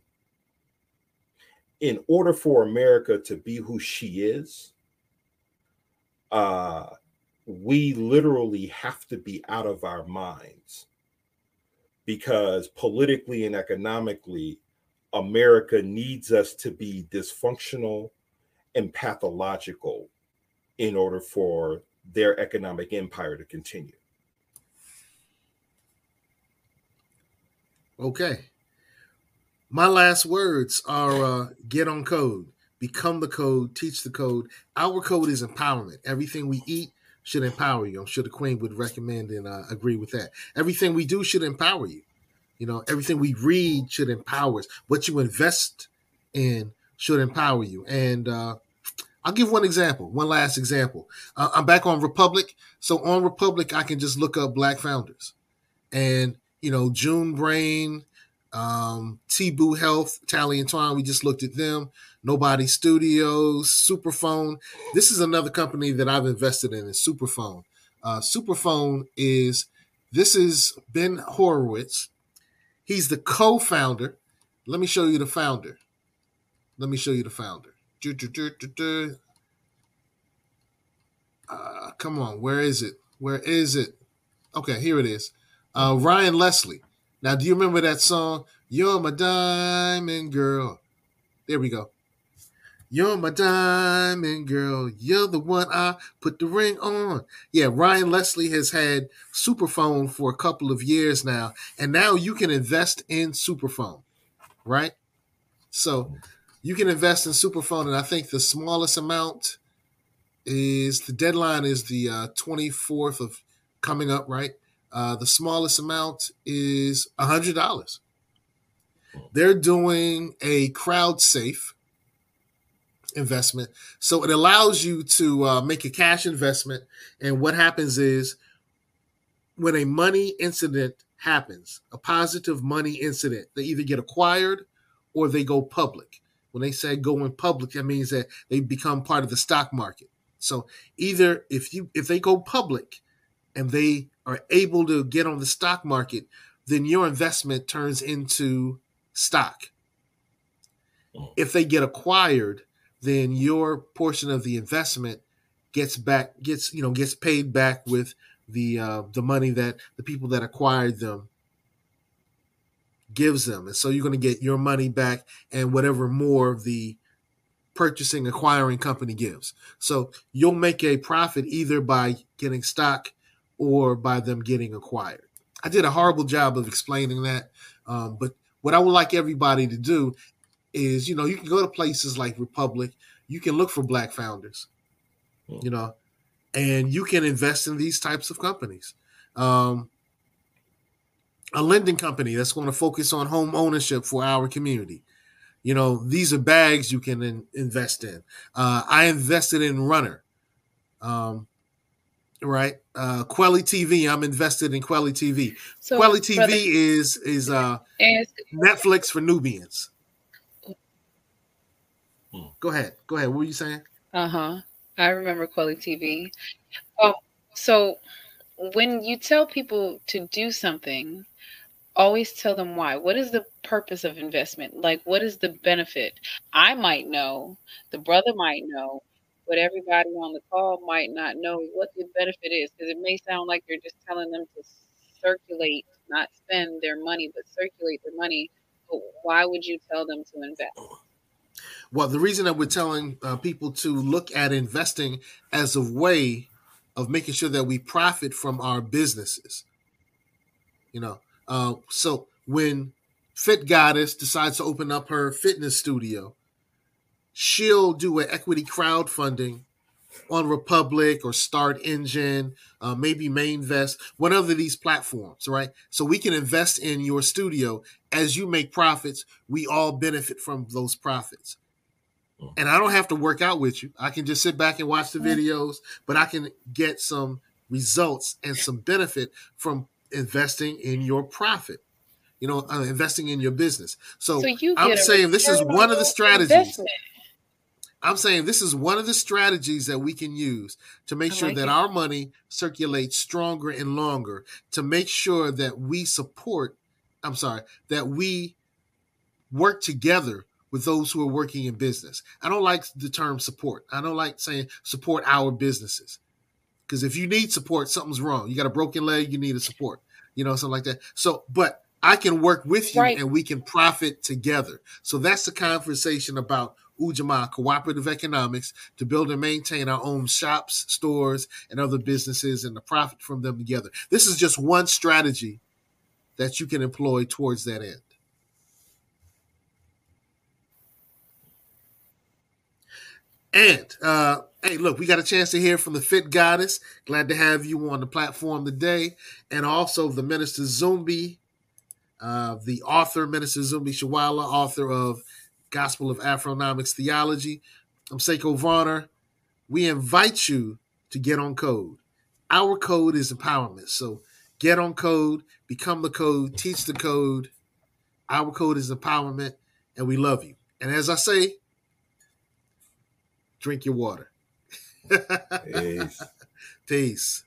in order for America to be who she is, uh, we literally have to be out of our minds because politically and economically, America needs us to be dysfunctional and pathological in order for their economic empire to continue. Okay. My last words are uh, get on code, become the code, teach the code. Our code is empowerment. Everything we eat, should empower you. I'm sure the Queen would recommend and uh, agree with that. Everything we do should empower you. You know, everything we read should empower us. What you invest in should empower you. And uh, I'll give one example, one last example. Uh, I'm back on Republic. So on Republic, I can just look up Black founders. And, you know, June Brain, um, T-Boo Health, Talley and Twine, we just looked at them. Nobody Studios, Superphone. This is another company that I've invested in, is Superphone. Uh, Superphone is, this is Ben Horowitz. He's the co-founder. Let me show you the founder. Let me show you the founder. Uh, come on, where is it? Where is it? Okay, here it is. Uh, Ryan Leslie. Now, do you remember that song? You're my diamond girl. There we go. You're my diamond girl. You're the one I put the ring on. Yeah, Ryan Leslie has had Superphone for a couple of years now, and now you can invest in Superphone, right? So you can invest in Superphone, and I think the smallest amount is the deadline is the uh, 24th of coming up, right? Uh, the smallest amount is $100. They're doing a crowd safe investment. So it allows you to uh, make a cash investment. And what happens is when a money incident happens, a positive money incident, they either get acquired or they go public. When they say going public, that means that they become part of the stock market. So either if you if they go public and they are able to get on the stock market, then your investment turns into stock. Oh. If they get acquired, then your portion of the investment gets back gets you know gets paid back with the uh, the money that the people that acquired them gives them and so you're going to get your money back and whatever more the purchasing acquiring company gives so you'll make a profit either by getting stock or by them getting acquired i did a horrible job of explaining that um, but what i would like everybody to do is you know you can go to places like Republic, you can look for black founders, you know, and you can invest in these types of companies. Um, a lending company that's going to focus on home ownership for our community. You know, these are bags you can in, invest in. Uh, I invested in Runner. Um, right? Uh Kweli TV. I'm invested in Kweli TV. So, Kweli TV brother, is is uh Netflix for Nubians. Hmm. Go ahead. Go ahead. What were you saying? Uh huh. I remember Kweli TV. Oh, so when you tell people to do something, always tell them why. What is the purpose of investment? Like, what is the benefit? I might know, the brother might know, but everybody on the call might not know what the benefit is because it may sound like you're just telling them to circulate, not spend their money, but circulate their money. But why would you tell them to invest? Well, the reason that we're telling uh, people to look at investing as a way of making sure that we profit from our businesses, you know, uh, so when Fit Goddess decides to open up her fitness studio, she'll do an equity crowdfunding on Republic or StartEngine, uh, maybe Mainvest, one of these platforms, right? So we can invest in your studio as you make profits. We all benefit from those profits and I don't have to work out with you. I can just sit back and watch the videos, but I can get some results and some benefit from investing in your profit. You know, uh, investing in your business. So, so I'm saying this is one of the strategies. Investment. I'm saying this is one of the strategies that we can use to make sure that it. our money circulates stronger and longer, to make sure that we support, I'm sorry, that we work together with those who are working in business. I don't like the term support. I don't like saying support our businesses. Because if you need support, something's wrong. You got a broken leg, you need a support, you know, something like that. So, but I can work with you right. and we can profit together. So that's the conversation about Ujamaa cooperative economics to build and maintain our own shops, stores, and other businesses and to profit from them together. This is just one strategy that you can employ towards that end. And uh, Hey, look, we got a chance to hear from the Fit Goddess. Glad to have you on the platform today. And also the Minister Zumbi, uh, the author, Minister Zumbi Shawala, author of Gospel of Afronomics Theology. I'm Seiko Varner. We invite you to get on code. Our code is empowerment. So get on code, become the code, teach the code. Our code is empowerment, and we love you. And as I say, drink your water. Peace. Peace.